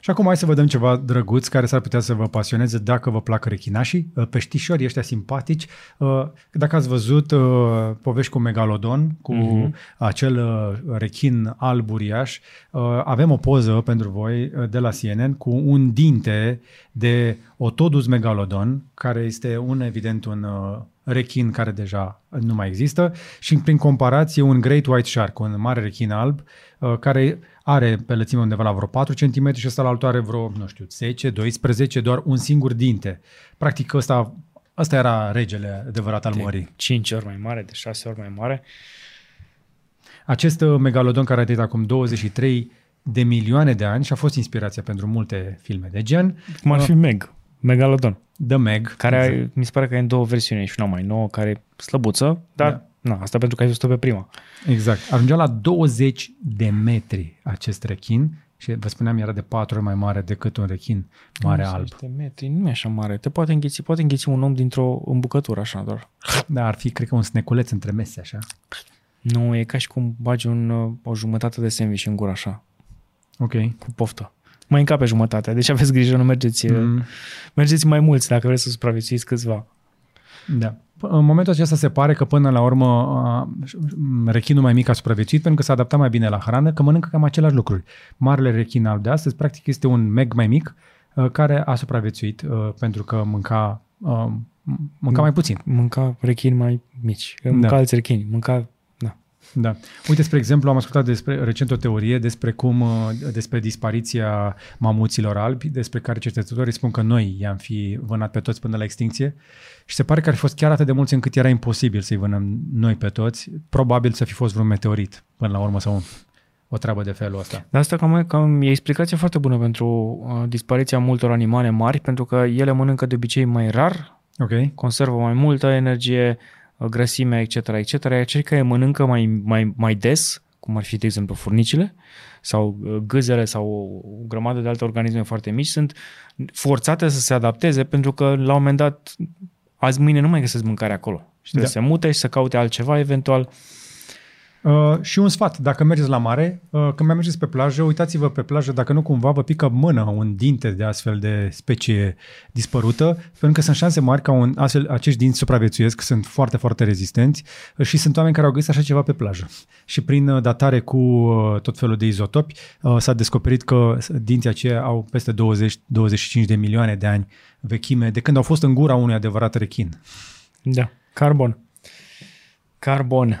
Și acum hai să vă dăm ceva drăguț care s-ar putea să vă pasioneze dacă vă plac rechinașii, uh, peștișorii ăștia simpatici. Uh, Dacă ați văzut uh, povești cu Megalodon, cu Mhm. acel uh, rechin alb uriaș, uh, avem o poză pentru voi uh, de la CNN cu un dinte de Otodus megalodon, care este un, evident, un uh, rechin care deja nu mai există și prin comparație un Great White Shark, un mare rechin alb, uh, care are pe lățime undeva la vreo 4 cm și ăsta la altul are vreo, nu știu, 10, 12, doar un singur dinte. Practic ăsta, ăsta era regele adevărat al mării. De 5 ori mai mare, de 6 ori mai mare. Acest uh, megalodon care a trăit acum 23 de milioane de ani și a fost inspirația pentru multe filme de gen. Cum ar fi Meg, Megalodon, The Meg. care exact. mi se pare că e în două versiuni, e și una mai nouă, care e slăbuță, dar Da. da. na, asta pentru că ai văzut-o pe prima. Exact. Ajungea la 20 de metri acest rechin și vă spuneam era de patru ori mai mare decât un rechin mare 20 alb. De metri, nu e așa mare. Te poate înghiți, poate înghiți un om dintr-o îmbucătură, așa doar. Da, ar fi, cred că, un sneculeț între mese, așa. Nu, e ca și cum bagi un, uh, o jumătate de sandwich în gură, așa, Ok. cu poftă. Mai încape jumătate, deci aveți grijă, nu mergeți, mm. Mm, mergeți mai mulți dacă vreți să supraviețuiți câțiva. da. P- În momentul acesta se pare că până la urmă a, rechinul mai mic a supraviețuit pentru că s-a adaptat mai bine la hrană, că mănâncă cam aceleași lucruri. Marele rechin alb de astăzi, practic, este un meg mai mic uh, care a supraviețuit uh, pentru că mânca, uh, mânca mai puțin. Mânca rechini mai mici, mânca Da. alți rechini, mânca... Da. Da. Uite, spre exemplu, am ascultat despre, recent o teorie despre cum, uh, despre dispariția mamuților albi, despre care cercetătorii spun că noi i-am fi vânat pe toți până la extinție și se pare că ar fi fost chiar atât de mulți încât era imposibil să-i vânăm noi pe toți. Probabil să fi fost vreun meteorit până la urmă sau un, o treabă de felul ăsta. Dar asta cam, cam e explicație foarte bună pentru uh, dispariția multor animale mari, pentru că ele mănâncă de obicei mai rar, Ok? conservă mai multă energie, uh, grăsime, etc., etc., iar cei care mănâncă mai, mai, mai des, cum ar fi, de exemplu, furnicile sau uh, gâzele sau o grămadă de alte organisme foarte mici, sunt forțate să se adapteze pentru că, la un moment dat, azi mâine nu mai găsesc mâncare acolo. Și trebuie Da. să se mute și să caute altceva, eventual. Uh, și un sfat, dacă mergeți la mare, uh, când mai mergeți pe plajă, uitați-vă pe plajă dacă nu cumva vă pică mână un dinte de astfel de specie dispărută, pentru că sunt șanse mari ca un astfel, acești dinți supraviețuiesc, sunt foarte, foarte rezistenți uh, și sunt oameni care au găsit așa ceva pe plajă. Și prin uh, datare cu uh, tot felul de izotopi uh, s-a descoperit că dinții aceia au peste 20-25 de milioane de ani vechime de când au fost în gura unui adevărat rechin. Da. Carbon. Carbon.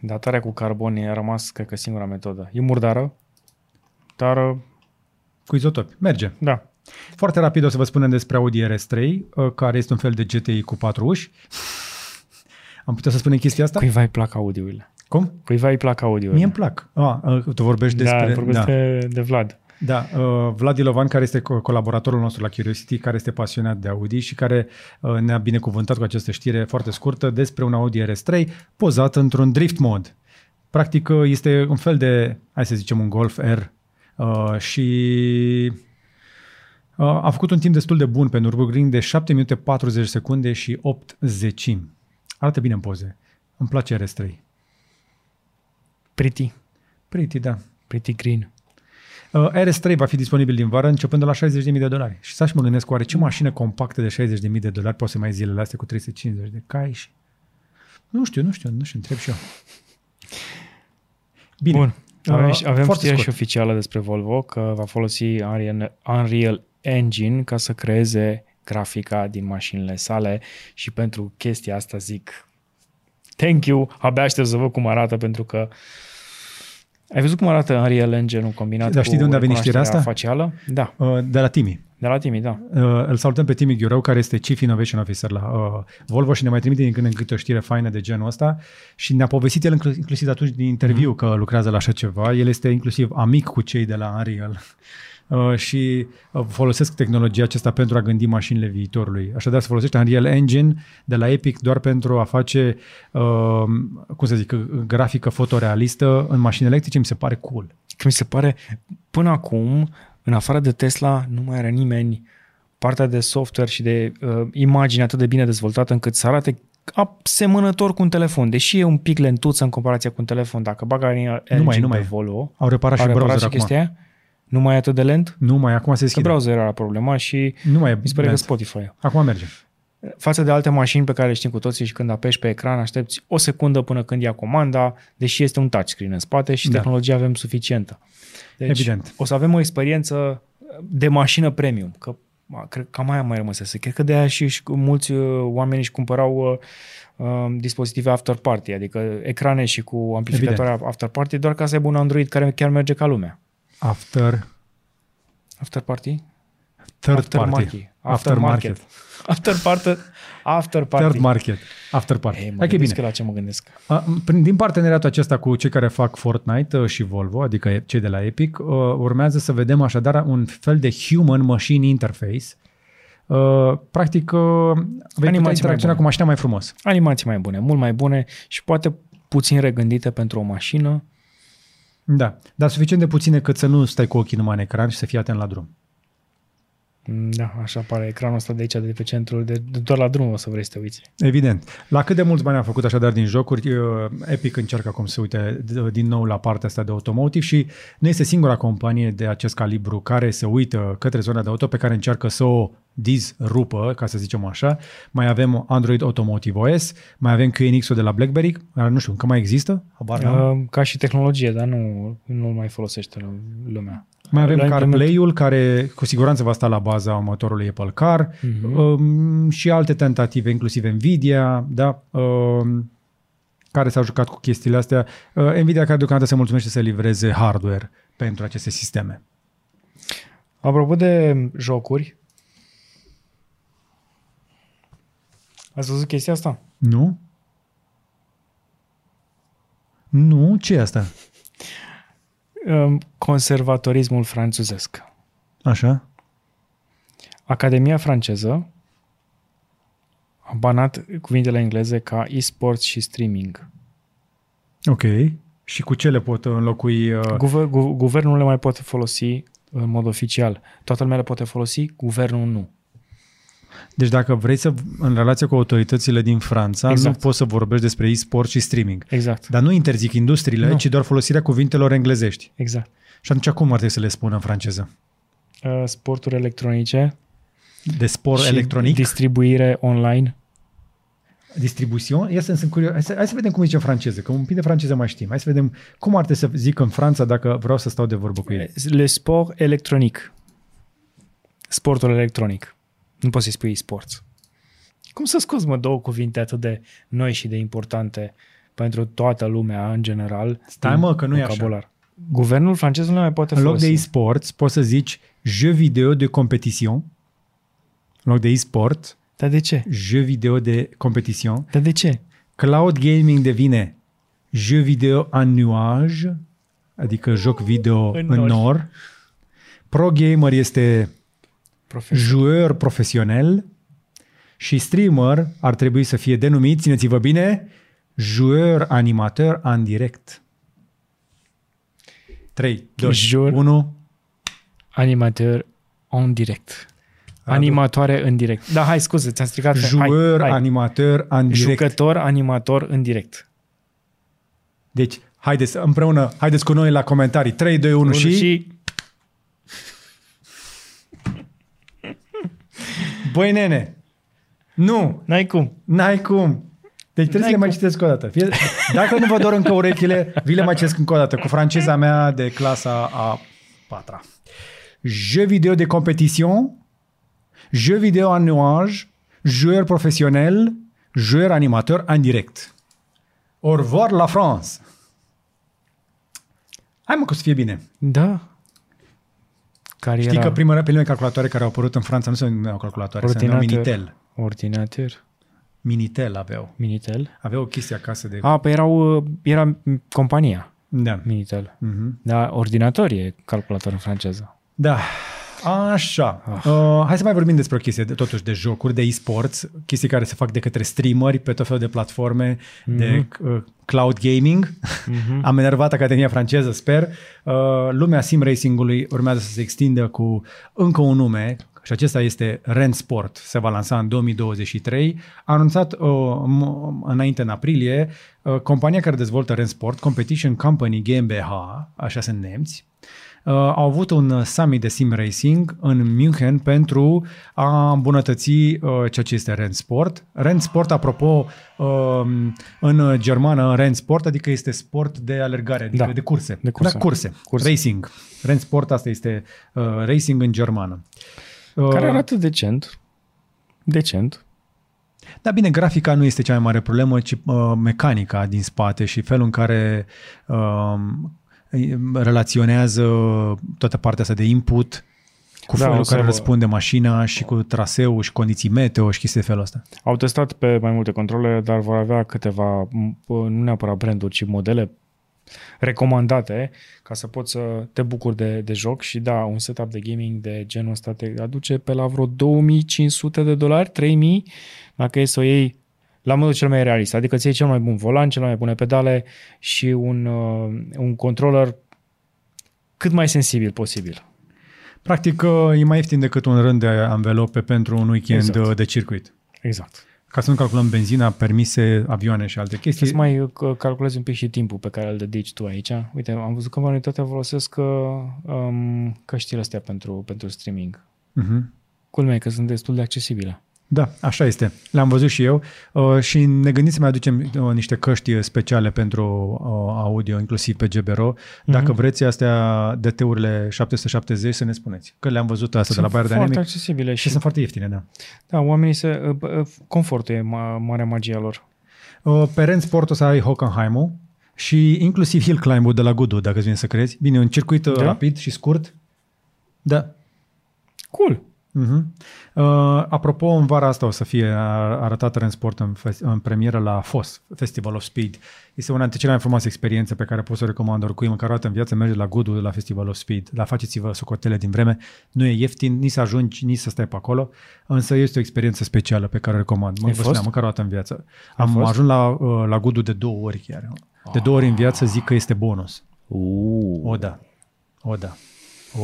Datarea cu carbon a rămas, cred că, singura metodă. E murdară, dar, uh, Cu izotopi. Merge. da. Foarte rapid o să vă spunem despre Audi RS3, uh, care este un fel de GTI cu patru uși. Am putea să spunem chestia asta? Cuiva îi plac audiurile. Cum? Cuiva îi plac audiurile. Mie îmi plac. Ah, uh, tu vorbești despre... da, vorbesc da. De, de Vlad. Da, uh, Vlad Ilovan, care este co- colaboratorul nostru la Curiosity, care este pasionat de Audi și care uh, ne-a binecuvântat cu această știre foarte scurtă despre un Audi RS3 pozat într-un drift mod. Practic uh, este un fel de, hai să zicem, un Golf R uh, și uh, a făcut un timp destul de bun pe Nürburgring de 7 minute 40 secunde și 8 zecimi. Arată bine în poze. Îmi place RS3. Pretty. Pretty, da. Pretty green. Uh, RS3 va fi disponibil din vară începând de la 60.000 de dolari. Și să și mă gândesc, oare ce mașină compactă de 60.000 de dolari poate să mai ai zilele astea cu 350 de cai și... Nu știu, nu știu, nu știu, întreb și eu. Bine. Bun. Avem, Uh, și- avem foarte știrea și scurt. oficială despre Volvo că va folosi Unreal, Unreal Engine ca să creeze grafica din mașinile sale și pentru chestia asta zic thank you, abia aștept să văd cum arată pentru că ai văzut cum arată Unreal Engine-ul combinat Dar știi cu de unde a venit știrea recunoașterea facială? Da, Uh, de la Timi. de la Timi, da. Uh, îl salutăm pe Timi Ghiurău, care este Chief Innovation Officer la uh, Volvo și ne mai trimite din când în câte o știre faină de genul ăsta și ne-a povestit el inclu- inclusiv atunci din interviu mm-hmm. că lucrează la așa ceva. El este inclusiv amic cu cei de la Unreal uh, și uh, folosesc tehnologia aceasta pentru a gândi mașinile viitorului. Așadar, se folosește Unreal Engine de la Epic doar pentru a face, uh, cum să zic, grafică fotorealistă în mașini electrice. Mi se pare cool. Că mi se pare, până acum, în afară de Tesla, nu mai are nimeni partea de software și de uh, imagine atât de bine dezvoltată încât să arate asemănător cu un telefon, deși e un pic lentuță în comparație cu un telefon. Dacă bagă Unreal Engine mai- nu pe mai. Volvo, Au reparat au și reparat browser și acum. chestia aia? Nu mai e atât de lent? Nu mai, acum se Că deschide. browser era problema și Nu mai e mi se pare că lent. Spotify. Acum merge. Față de alte mașini pe care le știm cu toții și când apeși pe ecran, aștepți o secundă până când ia comanda, deși este un touchscreen în spate și Da. tehnologia avem suficientă. Deci Evident. o să avem o experiență de mașină premium, că ma, cred că cam aia mai rămăsese. Cred că de aia și, și mulți uh, oameni își cumpărau uh, uh, dispozitive after party, adică ecrane și cu amplificatoare after party, doar ca să aibă un Android care chiar merge ca lumea. After, After party? third After party. market. After market. After party. After party. Third market. After party. Ei, mă Hai că e gândesc bine. că la ce mă gândesc. A, prin- Din parteneriatul acesta cu cei care fac Fortnite uh, și Volvo, adică cei de la Epic, uh, urmează să vedem așadar un fel de human-machine interface. Uh, Practic, uh, vei putea mai interacționa bune. cu mașina mai frumos. Animații mai bune, mult mai bune și poate puțin regândite pentru o mașină. Da, dar suficient de puține cât să nu stai cu ochii numai în ecran și să fii atent la drum. Mm, Da, așa pare ecranul ăsta de aici, de pe centrul, de, de doar la drum o să vrei să te uiți. Evident. La cât de mulți bani a făcut așadar din jocuri, uh, Epic încearcă acum să uite d- din nou la partea asta de automotive și nu este singura companie de acest calibru care se uită către zona de auto pe care încearcă să o disrupă, ca să zicem așa. Mai avem Android Automotive OS, mai avem QNX-ul de la BlackBerry, care nu știu, încă mai există? Habar n-am. Uh, ca și tehnologie, dar nu, nu mai folosește lumea. Mai avem la CarPlay-ul, care cu siguranță va sta la baza motorului Apple Car Mhm. um, și alte tentative, inclusiv Nvidia, da, um, care s-au jucat cu chestiile astea. Uh, Nvidia care deocamdată se mulțumește să livreze hardware pentru aceste sisteme. Apropo de jocuri, ați văzut chestia asta? Nu? Nu? ce e asta? Um, Conservatorismul franțuzesc. Așa? Academia franceză a banat cuvintele engleze ca e-sports și streaming. Ok. Și cu ce le pot înlocui? Uh, Guver, gu, guvernul nu le mai poate folosi în mod oficial. Toată lumea le poate folosi, guvernul nu. Deci dacă vrei să, în relație cu autoritățile din Franța, Exact. nu poți să vorbești despre e-sport și streaming. Exact. Dar nu interzic industriile, Nu. ci doar folosirea cuvintelor englezești. Exact. Și atunci cum ar trebui să le spună în franceză? Uh, Sporturi electronice De sport și electronic? distribuire online. Distribution? Ia să sunt curios. Hai să, hai să vedem cum zice în franceză, că un pic de franceză mai știm. Hai să vedem cum ar trebui să zic în Franța dacă vreau să stau de vorbă cu ei. Le sport electronic. Sportul electronic. Nu poți să-i spui e-sports. Cum să scoți, mă, două cuvinte atât de noi și de importante pentru toată lumea, în general? Stai, din mă, că nu e așa. vocabular? Guvernul francez nu le mai poate În loc folosi. de e-sports, poți să zici jeu video de competition. În loc de e-sport, Dar de ce? jeu video de competition. Dar de ce? Cloud gaming devine jeu video en nuage, adică joc video În în nori. nor. Pro gamer este Profesor. joueur profesional și streamer ar trebui să fie denumit, țineți-vă bine, joueur animateur în direct. 3, 2, Jour- 1. Animateur în direct. Animatoare în direct. Da, hai, scuze, ți-am stricat. Joueur hai, hai. animateur în direct. Jucător, animator în direct. Deci, haideți împreună, haideți cu noi la comentarii. 3, 2, 1 Unu și... și Băi, nene, nu, n-ai cum. N-ai cum. Deci trebuie N-ai să le mai cum. citesc o dată. Fie, dacă nu vă dor încă urechile, vi le mai citesc încă o dată cu franceza mea de clasa a patra. Jeu video de competition, jeu video en nuage, joueur professionnel, joueur animateur en direct. Au revoir la France. Hai mă că o să fie bine. Da. Cariera Știi că prima, primele calculatoare care au apărut în Franța nu se numeau calculatoare, se numeau ordinator. Minitel. Ordinator. Minitel aveau. Minitel. Aveau o chestie acasă de... A, păi erau, uh, era m, compania Da. Minitel. Mhm. Da, ordinator e calculator în franceză. Da. Așa. Ah. Uh, hai să mai vorbim despre o chestie, de, totuși, de jocuri, de e-sports, chestii care se fac de către streameri pe tot felul de platforme mm-hmm. de uh, cloud gaming. Mm-hmm. Am enervat Academia franceză, sper. Uh, lumea sim racing-ului urmează să se extindă cu încă un nume și acesta este Ren Sport. Se va lansa în 2023. A anunțat uh, m- înainte în aprilie uh, compania care dezvoltă Ren Sport, Competition Company GmbH, așa sunt nemți, uh, au avut un summit de sim racing în München pentru a îmbunătăți uh, ceea ce este Rennsport. Rennsport, apropo, uh, în germană Rennsport, adică este sport de alergare, adică Da, de curse. de curse. Da, curse. Curse. Racing. Rennsport, asta este uh, racing în germană. Uh, Care arată decent. Decent. Da, bine, grafica nu este cea mai mare problemă, ci uh, mecanica din spate și felul în care uh, relaționează toată partea asta de input cu Da, felul o în să care vă- răspunde mașina și cu traseul și condiții meteo și chestii de felul ăsta. Au testat pe mai multe controle, dar vor avea câteva, m- nu neapărat branduri, ci modele recomandate ca să poți să te bucuri de, de joc și da, un setup de gaming de genul ăsta te aduce pe la vreo 2500 de dolari, 3000, dacă e să o iei la modul cel mai realist, adică îți iei cel mai bun volan, cele mai bune pedale și un, uh, un controller cât mai sensibil posibil. Practic, uh, e mai ieftin decât un rând de anvelope pentru un weekend Exact. exact. de circuit. Exact. Ca să nu calculăm benzina, permise, avioane și alte chestii. Să mai uh, calculezi un pic și timpul pe care îl dedici tu aici. Uite, am văzut că majoritatea folosesc uh, um, căștile astea pentru, pentru streaming. Uh-huh. Culmea e că sunt destul de accesibile. Da, așa este. Le-am văzut și eu uh, și ne gândim să mai aducem uh, niște căști speciale pentru uh, audio, inclusiv pe GBRO. Dacă Mhm. vreți astea DT-urile 770 să ne spuneți. Că le-am văzut astea de la Bayer foarte Dynamic accesibile și și, sunt foarte ieftine, da. da, oamenii se... Uh, uh, confortul e ma, marea magia lor. Uh, Pe Rent Sport o să ai Hockenheim-ul și inclusiv Hill Climb-ul de la Gudu, dacă îți vine să crezi. Bine, un circuit uh, Da? rapid și scurt. Da. Cool! Uh-huh. Uh, apropo, în vara asta o să fie ar- arătat Rent Sport în, fes- în premieră la FOS, Festival of Speed. Este una dintre cele mai frumoase experiențe pe care pot să o recomand oricui, măcar o dată în viață, merge la Gudu la Festival of Speed. La faceți-vă socotele din vreme. Nu e ieftin, nici să ajungi, nici să stai pe acolo, însă este o experiență specială pe care o recomand. Mă Ai vă fost? spuneam, măcar o dată în viață. Am fost? ajuns la, uh, la Gudu de două ori chiar. De două ori în viață zic că este bonus. Uh. O da. O da.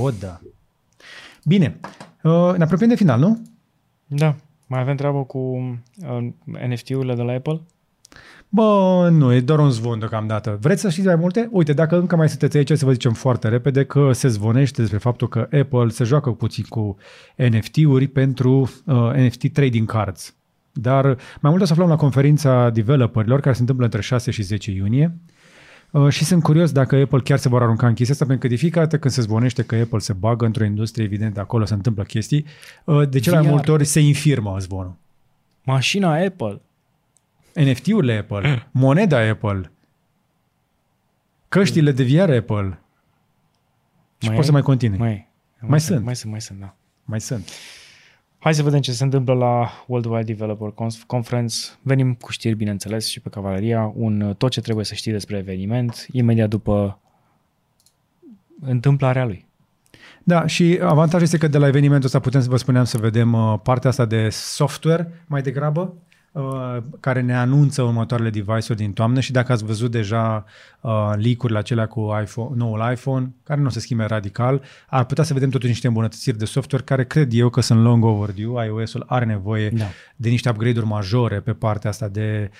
O da. Bine. Uh, ne apropiem de final, nu? Da. Mai avem treabă cu uh, NFT-urile de la Apple? Bă, nu, e doar un zvon deocamdată. Vreți să știți mai multe? Uite, dacă încă mai sunteți aici, să vă zicem foarte repede că se zvonește despre faptul că Apple se joacă puțin cu NFT-uri pentru uh, NFT trading cards. Dar mai mult o să aflăm la conferința developerilor care se întâmplă între 6 și 10 iunie. Uh, și sunt curios dacă Apple chiar se vor arunca în chestia asta, pentru că de fiecare dată când se zvonește că Apple se bagă într-o industrie, evident, acolo se întâmplă chestii, uh, de cele mai VR. multe ori se infirmă zvonul. Mașina Apple. NFT-urile Apple, moneda Apple, căștile de VR Apple. Și Mai poți să ai? mai continui. Mai, Mai, Mai sunt. Mai sunt, mai sunt, da. mai sunt. Hai să vedem ce se întâmplă la Worldwide Developer Conf- Conference. Venim cu știri, bineînțeles, și pe Cavaleria, un uh, tot ce trebuie să știi despre eveniment, imediat după întâmplarea lui. Da, și avantajul este că de la evenimentul ăsta putem să vă spuneam să vedem uh, partea asta de software mai degrabă, uh, care ne anunță următoarele device-uri din toamnă și dacă ați văzut deja uh, leak-urile acelea cu iPhone, noul iPhone, care nu o să schimbe radical, ar putea să vedem totuși niște îmbunătățiri de software care cred eu că sunt long overdue. iOS-ul are nevoie Da. de niște upgrade-uri majore pe partea asta de, um,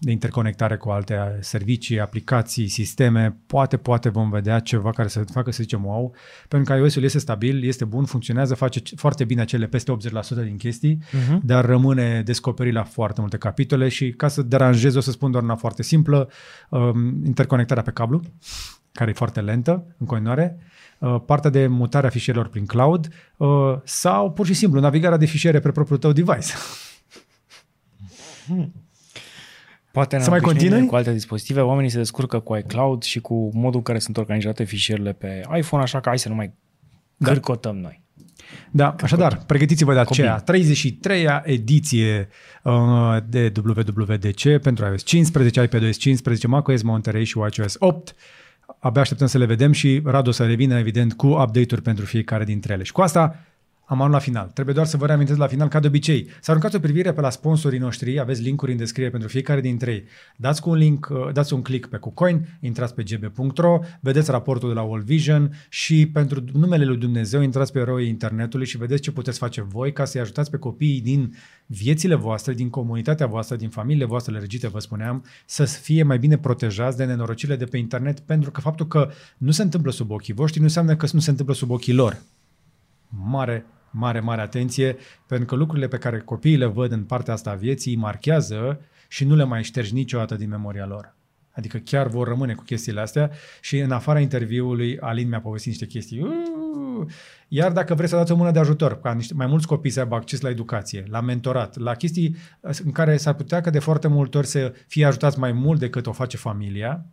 de interconectare cu alte servicii, aplicații, sisteme. Poate, poate vom vedea ceva care să facă să zicem wow, pentru că iOS-ul este stabil, este bun, funcționează, face c- foarte bine acele peste 80% din chestii, Mhm. dar rămâne descoperit la foarte multe capitole și ca să deranjez o să spun doar una foarte simplă, um, interconectarea pe cablu, care e foarte lentă în continuare, uh, partea de mutarea fișierelor prin cloud uh, sau pur și simplu navigarea de fișiere pe propriul tău device. Poate în Să mai obișnuire continui? Cu alte dispozitive, oamenii se descurcă cu iCloud și cu modul în care sunt organizate fișierele pe iPhone, așa că hai să nu mai Da. cârcotăm noi. Da, așadar, pregătiți-vă de aceea Copii. 33-a ediție uh, de WWDC pentru iOS 15, iPadOS 15, macOS Monterey și WatchOS 8. Abia așteptăm să le vedem și Radu o să revină, evident, cu update-uri pentru fiecare dintre ele. Și cu asta am ajuns la final. Trebuie doar să vă reamintesc la final, ca de obicei. Să aruncați o privire pe la sponsorii noștri, aveți linkuri în descriere pentru fiecare dintre ei. Dați cu un link, uh, dați un click pe KuCoin, intrați pe gb.ro, vedeți raportul de la World Vision și pentru numele lui Dumnezeu intrați pe eroii internetului și vedeți ce puteți face voi ca să-i ajutați pe copiii din viețile voastre, din comunitatea voastră, din familiile voastre lărgite, vă spuneam, să fie mai bine protejați de nenorocirile de pe internet, pentru că faptul că nu se întâmplă sub ochii voștri nu înseamnă că nu se întâmplă sub ochii lor. Mare mare, mare atenție, pentru că lucrurile pe care copiii le văd în partea asta a vieții marchează și nu le mai ștergi niciodată din memoria lor. Adică chiar vor rămâne cu chestiile astea și în afara interviului Alin mi-a povestit niște chestii. Iar dacă vreți să dați o mână de ajutor, ca niște, mai mulți copii să aibă acces la educație, la mentorat, la chestii în care s-ar putea că de foarte multe ori să fie ajutați mai mult decât o face familia,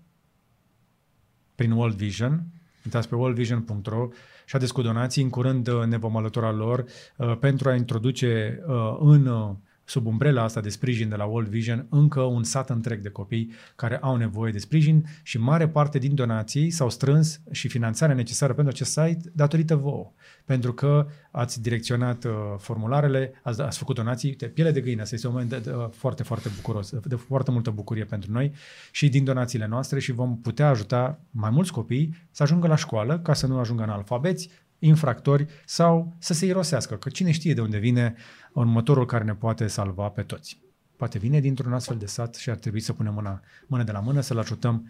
prin World Vision, intrați pe worldvision.ro și adeți cu donații. În curând uh, ne vom alătura lor uh, pentru a introduce uh, în sub umbrela asta de sprijin de la World Vision încă un sat întreg de copii care au nevoie de sprijin și mare parte din donații s-au strâns și finanțarea necesară pentru acest site datorită vouă. Pentru că ați direcționat uh, formularele, ați, ați făcut donații, de piele de găină, asta este un moment de, de, foarte, foarte bucuros, de foarte multă bucurie pentru noi și din donațiile noastre și vom putea ajuta mai mulți copii să ajungă la școală ca să nu ajungă în alfabeți, infractori sau să se irosească, că cine știe de unde vine următorul care ne poate salva pe toți. Poate vine dintr-un astfel de sat și ar trebui să punem mâna, mână de la mână să-l ajutăm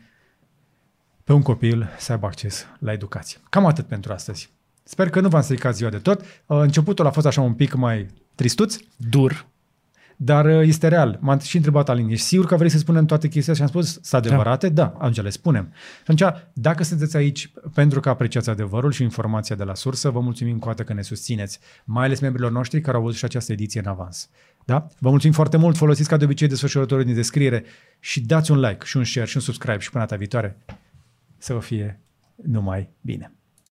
pe un copil să aibă acces la educație. Cam atât pentru astăzi. Sper că nu v-am stricat ziua de tot. Începutul a fost așa un pic mai tristuț. Dur. Dar uh, este real. M-am și întrebat Alin, ești sigur că vrei să spunem toate chestiile? Și am spus, sunt adevărate? Da. da, atunci le spunem. Și atunci, dacă sunteți aici pentru că apreciați adevărul și informația de la sursă, vă mulțumim cu că ne susțineți, mai ales membrilor noștri care au văzut și această ediție în avans. Da? Vă mulțumim foarte mult, folosiți ca de obicei desfășurătorul din descriere și dați un like și un share și un subscribe și până data viitoare să vă fie numai bine.